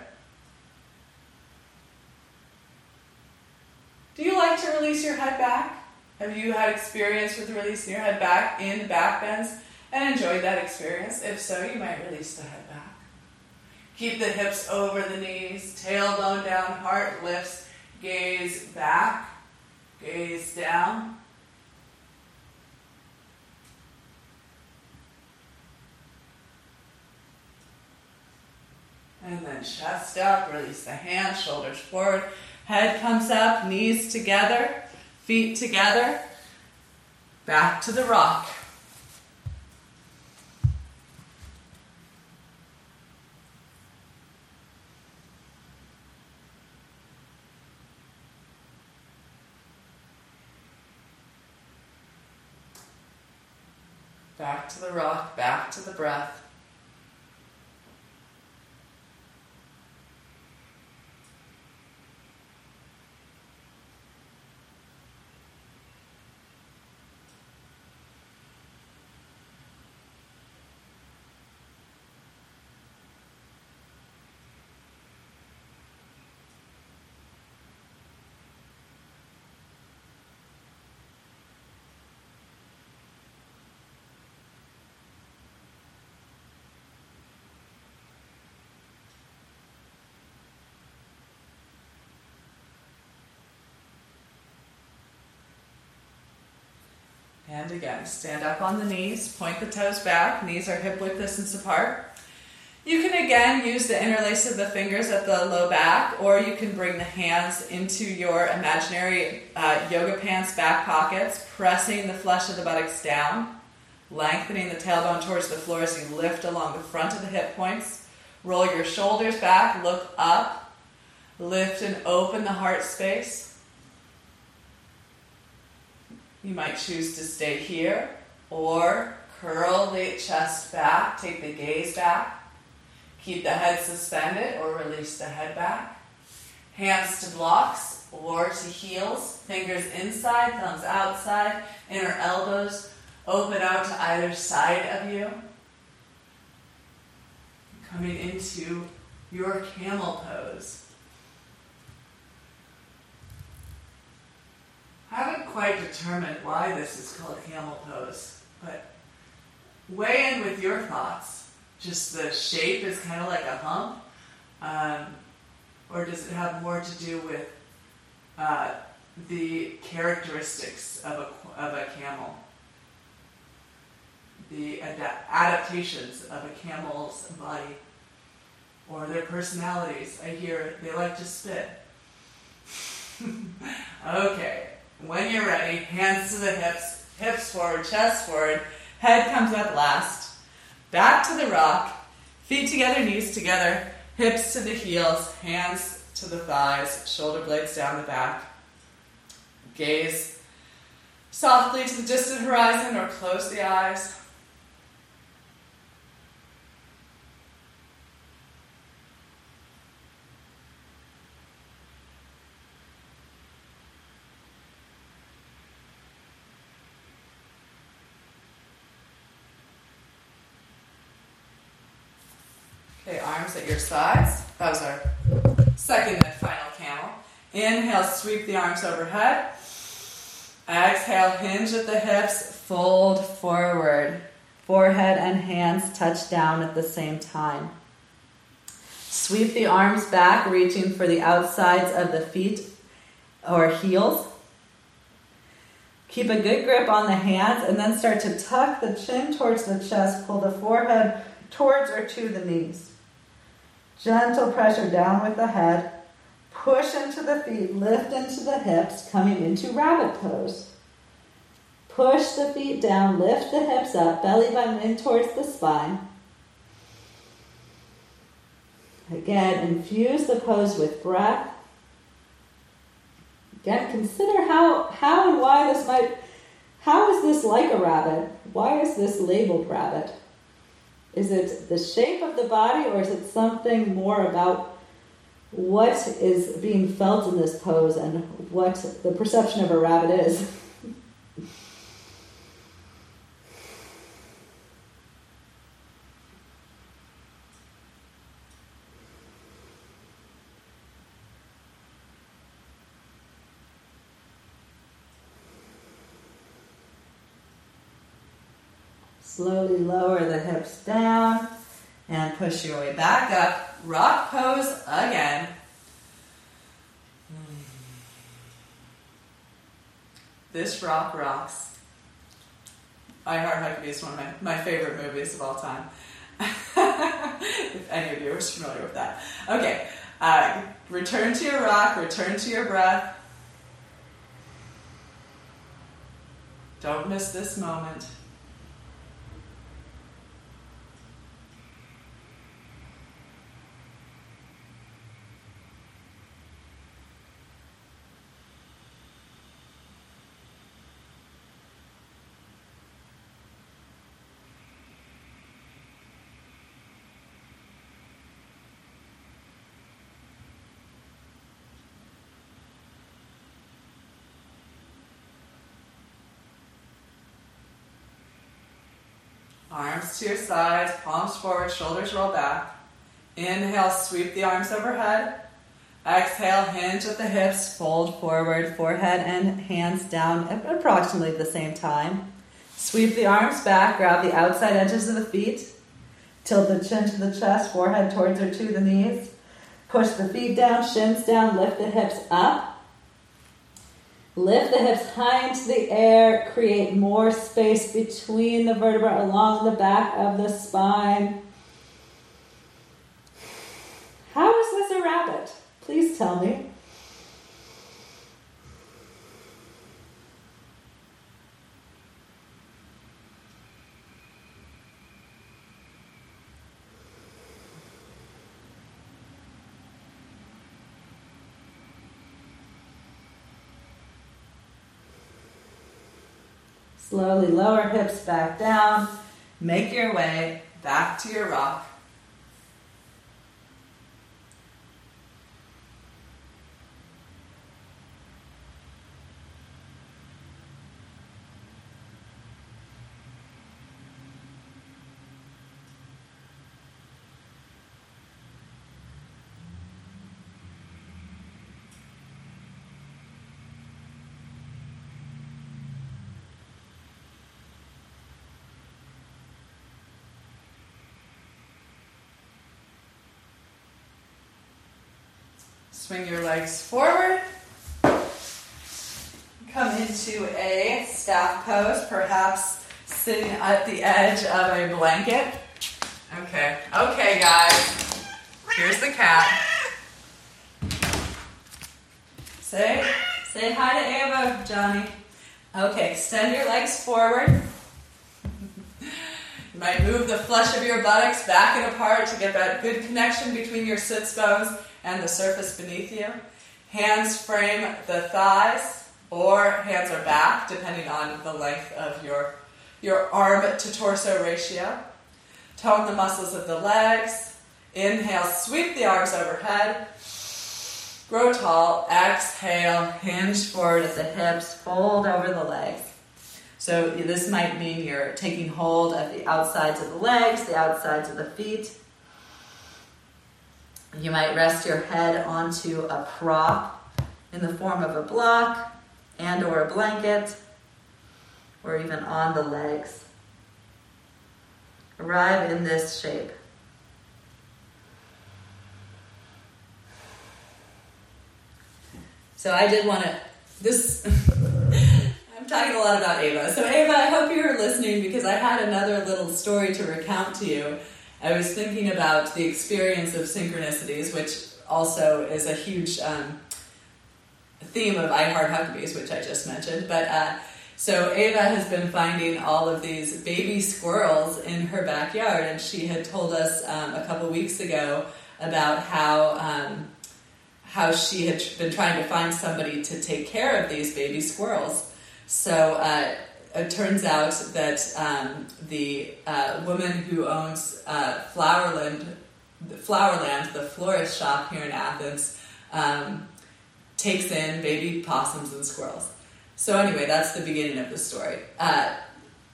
Do you like to release your head back? Have you had experience with releasing your head back in back bends and enjoyed that experience? If so, you might release the head back. Keep the hips over the knees, tailbone down, heart lifts, gaze back, gaze down. And then chest up, release the hands, shoulders forward, head comes up, knees together, feet together, back to the rock. Back to the rock, back to the breath. And again, stand up on the knees, point the toes back, knees are hip width distance apart. You can again use the interlace of the fingers at the low back, or you can bring the hands into your imaginary uh, yoga pants back pockets, pressing the flesh of the buttocks down, lengthening the tailbone towards the floor as you lift along the front of the hip points. Roll your shoulders back, look up, lift and open the heart space. You might choose to stay here or curl the chest back, take the gaze back. Keep the head suspended or release the head back. Hands to blocks or to heels, fingers inside, thumbs outside, inner elbows open out to either side of you. Coming into your camel pose. I haven't quite determined why this is called camel pose, but weigh in with your thoughts. Just the shape is kind of like a hump, um, or does it have more to do with uh, the characteristics of a, of a camel? The ad- adaptations of a camel's body, or their personalities. I hear they like to spit. *laughs* okay, when you're ready, hands to the hips, hips forward, chest forward, head comes up last. Back to the rock, feet together, knees together, hips to the heels, hands to the thighs, shoulder blades down the back. Gaze softly to the distant horizon or close the eyes. Okay, arms at your sides. That was our second and final camel. Inhale, sweep the arms overhead. Exhale, hinge at the hips, fold forward. Forehead and hands touch down at the same time. Sweep the arms back, reaching for the outsides of the feet or heels. Keep a good grip on the hands and then start to tuck the chin towards the chest, pull the forehead towards or to the knees. Gentle pressure down with the head. Push into the feet, lift into the hips, coming into rabbit pose. Push the feet down, lift the hips up, belly button in towards the spine. Again, infuse the pose with breath. Again, consider how, how and why this might, how is this like a rabbit? Why is this labeled rabbit? Is it the shape of the body or is it something more about what is being felt in this pose and what the perception of a rabbit is? Slowly lower the hips down and push your way back up. Rock pose again. This rock rocks. I Heart Huckabees is one of my, my favorite movies of all time. *laughs* if any of you are familiar with that. Okay, uh, return to your rock, return to your breath. Don't miss this moment. Arms to your sides, palms forward, shoulders roll back. Inhale, sweep the arms overhead. Exhale, hinge at the hips, fold forward, forehead and hands down at approximately the same time. Sweep the arms back, grab the outside edges of the feet. Tilt the chin to the chest, forehead towards or to the knees. Push the feet down, shins down, lift the hips up. Lift the hips high into the air, create more space between the vertebrae along the back of the spine. How is this a rabbit? Please tell me. Slowly lower hips back down. Make your way back to your rock. Swing your legs forward. Come into a staff pose, perhaps sitting at the edge of a blanket. Okay, okay, guys. Here's the cat. Say, say hi to Ava, Johnny. Okay, extend your legs forward. You might move the flesh of your buttocks back and apart to get that good connection between your sits bones and the surface beneath you. Hands frame the thighs, or hands are back, depending on the length of your, your arm to torso ratio. Tone the muscles of the legs. Inhale, sweep the arms overhead. Grow tall. Exhale, hinge forward at the hips, fold over the legs. So this might mean you're taking hold of the outsides of the legs, the outsides of the feet. You might rest your head onto a prop in the form of a block and or a blanket or even on the legs. Arrive in this shape. So I did want to this *laughs* I'm talking a lot about Ava. So, Ava, I hope you're listening because I had another little story to recount to you. I was thinking about the experience of synchronicities, which also is a huge um, theme of I Heart Huckabees, which I just mentioned. But uh, so Ava has been finding all of these baby squirrels in her backyard, and she had told us um, a couple weeks ago about how um, how she had been trying to find somebody to take care of these baby squirrels. So uh, it turns out that um, the uh, woman who owns uh, Flowerland, Flowerland, the florist shop here in Athens, um, takes in baby possums and squirrels. So anyway, that's the beginning of the story. Uh,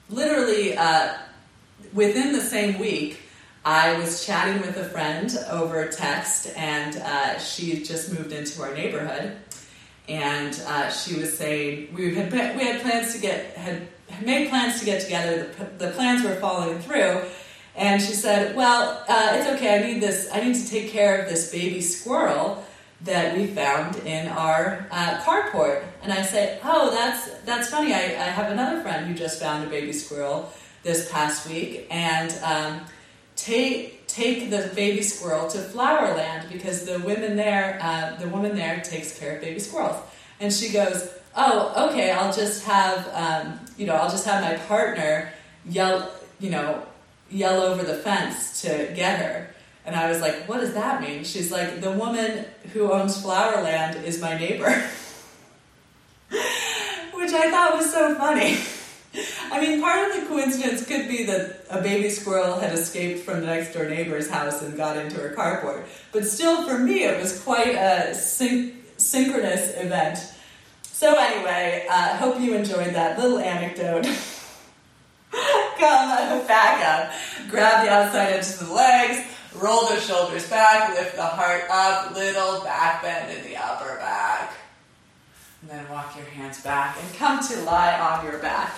literally, uh, within the same week, I was chatting with a friend over text, and uh, she just moved into our neighborhood. And uh, she was saying we had we had plans to get had made plans to get together. The, the plans were falling through, and she said, "Well, uh, it's okay. I need this. I need to take care of this baby squirrel." that we found in our uh, carport. And I said, "Oh, that's that's funny. I, I, have another friend who just found a baby squirrel this past week, and um, take take the baby squirrel to Flowerland because the women there, uh, the woman there takes care of baby squirrels." And she goes, "Oh, okay. I'll just have um, you know, I'll just have my partner yell, you know, yell over the fence to get her." And I was like, what does that mean? She's like, the woman who owns Flowerland is my neighbor. *laughs* Which I thought was so funny. *laughs* *laughs* I mean, part of the coincidence could be that a baby squirrel had escaped from the next door neighbor's house and got into her carport. But still, for me, it was quite a syn- synchronous event. So, anyway, I uh, hope you enjoyed that little anecdote. *laughs* Come on back up, grab the outside edge of the legs Roll the shoulders back, lift the heart up, little back bend in the upper back. And then walk your hands back and come to lie on your back.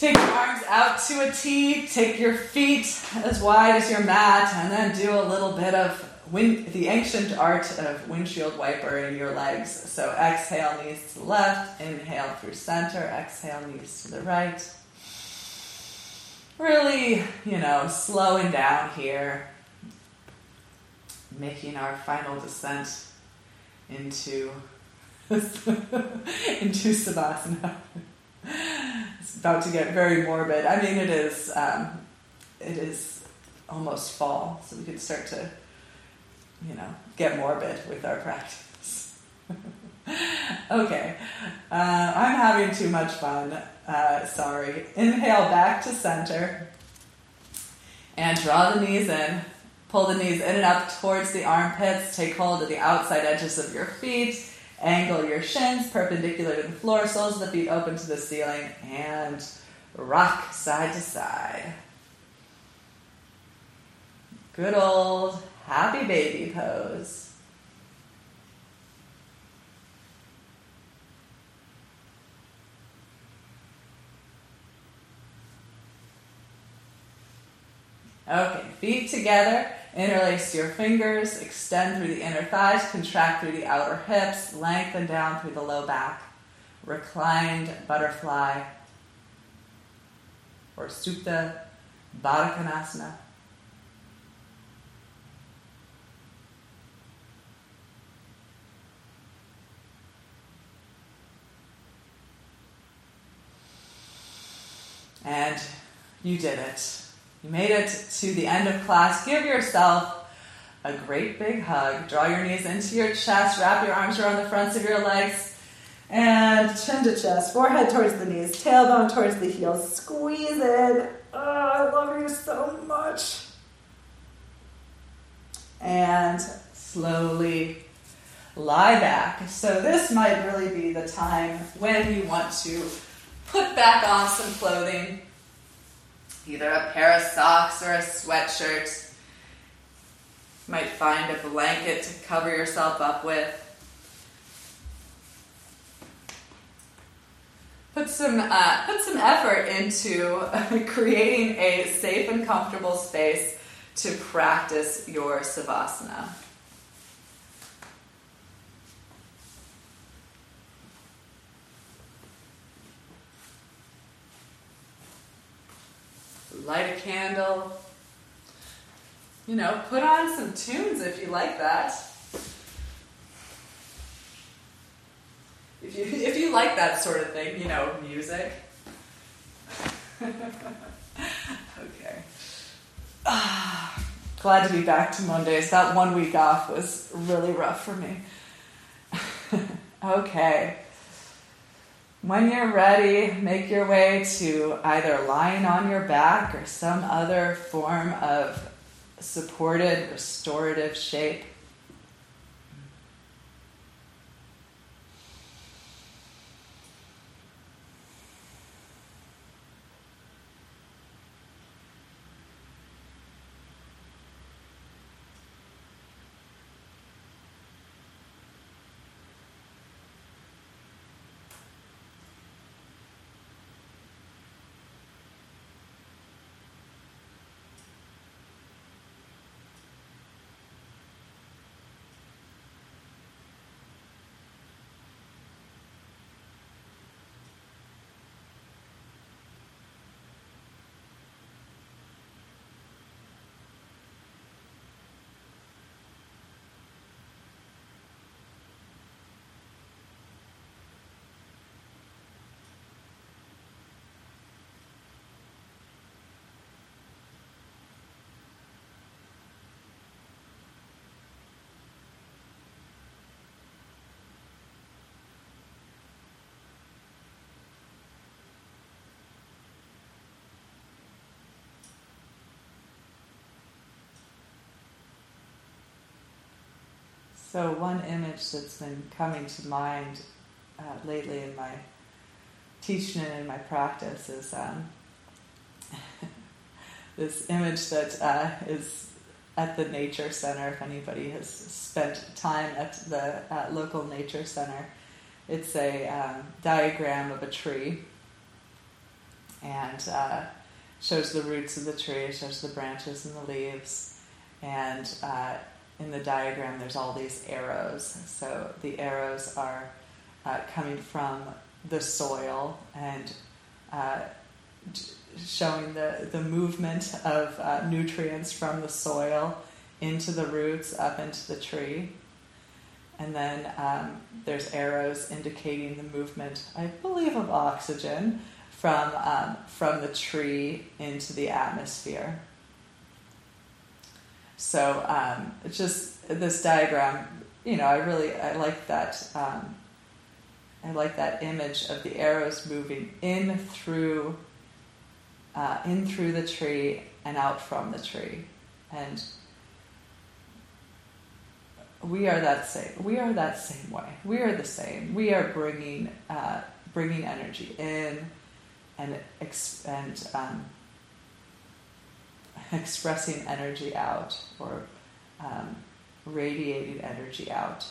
Take your arms out to a T, take your feet as wide as your mat, and then do a little bit of the ancient art of windshield wiper in your legs. So exhale, knees to the left, inhale through center, exhale, knees to the right. Really, you know, slowing down here, making our final descent into *laughs* into savasana. *laughs* it's about to get very morbid. I mean, it is um, it is almost fall, so we can start to you know, get morbid with our practice. *laughs* okay, uh, I'm having too much fun. Uh, sorry. Inhale back to center and draw the knees in. Pull the knees in and up towards the armpits. Take hold of the outside edges of your feet. Angle your shins perpendicular to the floor, soles of the feet open to the ceiling, and rock side to side. Good old happy baby pose. Okay, feet together, interlace your fingers, extend through the inner thighs, contract through the outer hips, lengthen down through the low back. Reclined butterfly or Supta Baddha Konasana. And you did it. You made it to the end of class. Give yourself a great big hug. Draw your knees into your chest. Wrap your arms around the fronts of your legs. And chin to chest, forehead towards the knees, tailbone towards the heels. Squeeze it. Oh, I love you so much. And slowly lie back. So, this might really be the time when you want to put back on some clothing, either a pair of socks or a sweatshirt. You might find a blanket to cover yourself up with. Put some uh, put some effort into *laughs* creating a safe and comfortable space to practice your savasana. Light a candle. You know, put on some tunes if you like that. If you if you like that sort of thing, you know, music. *laughs* okay. Ah, *sighs* glad to be back to Mondays. That one week off was really rough for me. *laughs* okay. When you're ready, make your way to either lying on your back or some other form of supported, restorative shape. So, one image that's been coming to mind uh, lately in my teaching and in my practice is um, *laughs* this image that uh, is at the nature center. If anybody has spent time at the uh, local nature center, it's a um, diagram of a tree and uh, shows the roots of the tree, shows the branches and the leaves, and uh, in the diagram, there's all these arrows. So the arrows are uh, coming from the soil and uh, showing the, the movement of uh, nutrients from the soil into the roots, up into the tree. And then um, there's arrows indicating the movement, I believe, of oxygen from, um, from the tree into the atmosphere. So um, it's just this diagram. You know, I really I like that. Um, I like that image of the arrows moving in through, uh, in through the tree and out from the tree, and we are that same. We are that same way. We are the same. We are bringing uh, bringing energy in, and and um, expressing energy out or um, radiating energy out.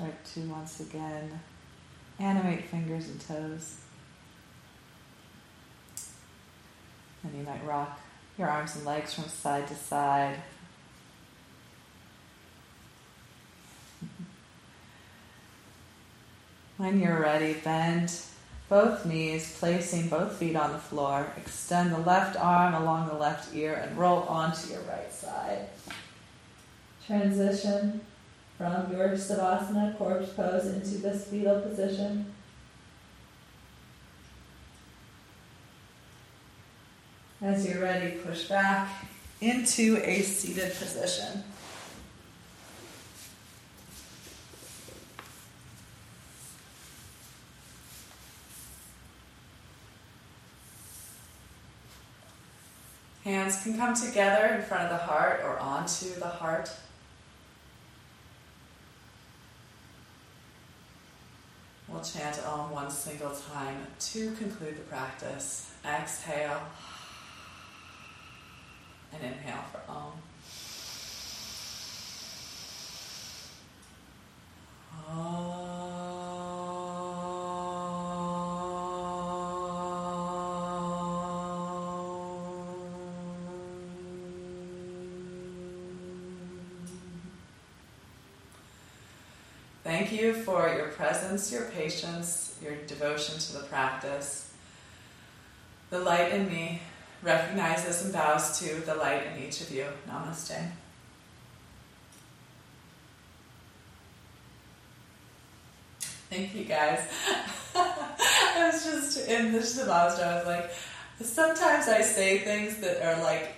Start to once again animate fingers and toes. And you might rock your arms and legs from side to side. When you're ready, bend both knees, placing both feet on the floor. Extend the left arm along the left ear and roll onto your right side. Transition from your Savasana corpse pose into this fetal position. As you're ready, push back into a seated position. Hands can come together in front of the heart or onto the heart. We'll chant Om one single time to conclude the practice. Exhale and inhale for Om. You for your presence, your patience, your devotion to the practice. The light in me recognizes and bows to the light in each of you. Namaste. Thank you guys. *laughs* I was just in the Shavasana, I was like, sometimes I say things that are like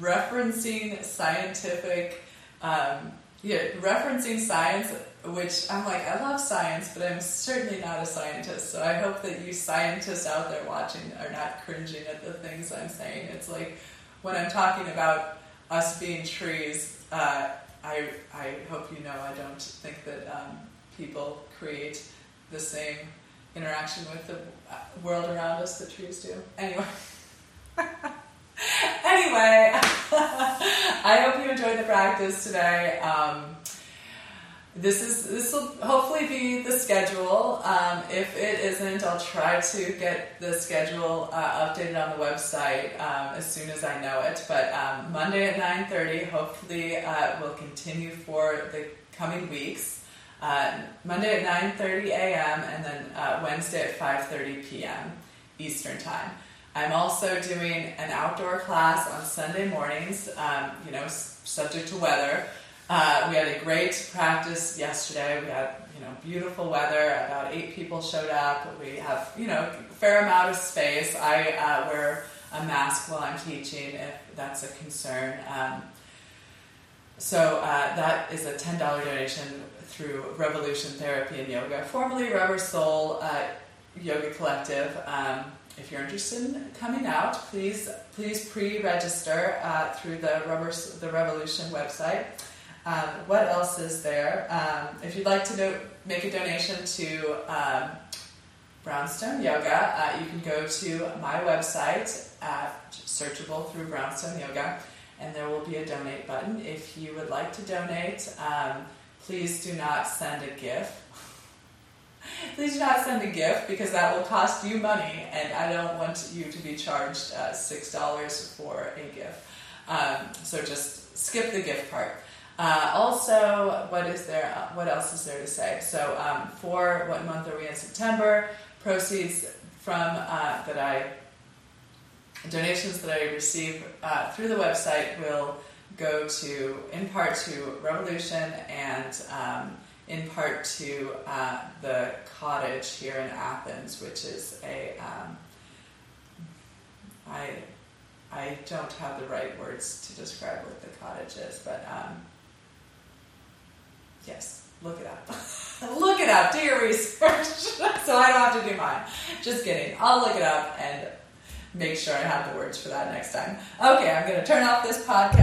referencing scientific, um, yeah, referencing science, which I'm like, I love science, but I'm certainly not a scientist. So I hope that you scientists out there watching are not cringing at the things I'm saying. It's like when I'm talking about us being trees, uh, I, I hope you know I don't think that um, people create the same interaction with the uh, world around us that trees do. Anyway. *laughs* anyway, *laughs* I hope you enjoyed the practice today. Um, this is this will hopefully be the schedule. Um, if it isn't, I'll try to get the schedule uh, updated on the website um, as soon as I know it. But um, Monday at nine thirty, hopefully, uh, will continue for the coming weeks. Uh, Monday at nine thirty a.m. and then uh, Wednesday at five thirty p.m. Eastern time. I'm also doing an outdoor class on Sunday mornings. Um, you know, subject to weather. Uh, we had a great practice yesterday. We had you know beautiful weather. About eight people showed up. We have you know a fair amount of space. I uh, wear a mask while I'm teaching if that's a concern. Um, so uh, that is a ten dollar donation through Revolution Therapy and Yoga, formerly Rubber Soul uh, Yoga Collective. Um, if you're interested in coming out, please please pre-register uh, through the Rubber the Revolution website. Um, what else is there? Um, if you'd like to make a donation to um, Brownstone Yoga, uh, you can go to my website, at, searchable through Brownstone Yoga, and there will be a donate button. If you would like to donate, um, please do not send a gift. *laughs* please do not send a gift because that will cost you money, and I don't want you to be charged uh, $6 for a gift. Um, so just skip the gift part. Uh, also, what is there? Uh, what else is there to say? So, um, for what month are we in? September. Proceeds from uh, that I donations that I receive uh, through the website will go to in part to Revolution and um, in part to uh, the cottage here in Athens, which is a um, I I don't have the right words to describe what the cottage is, but um, Yes, look it up. *laughs* look it up. Do your research. *laughs* so I don't have to do mine. Just kidding. I'll look it up and make sure I have the words for that next time. Okay, I'm going to turn off this podcast.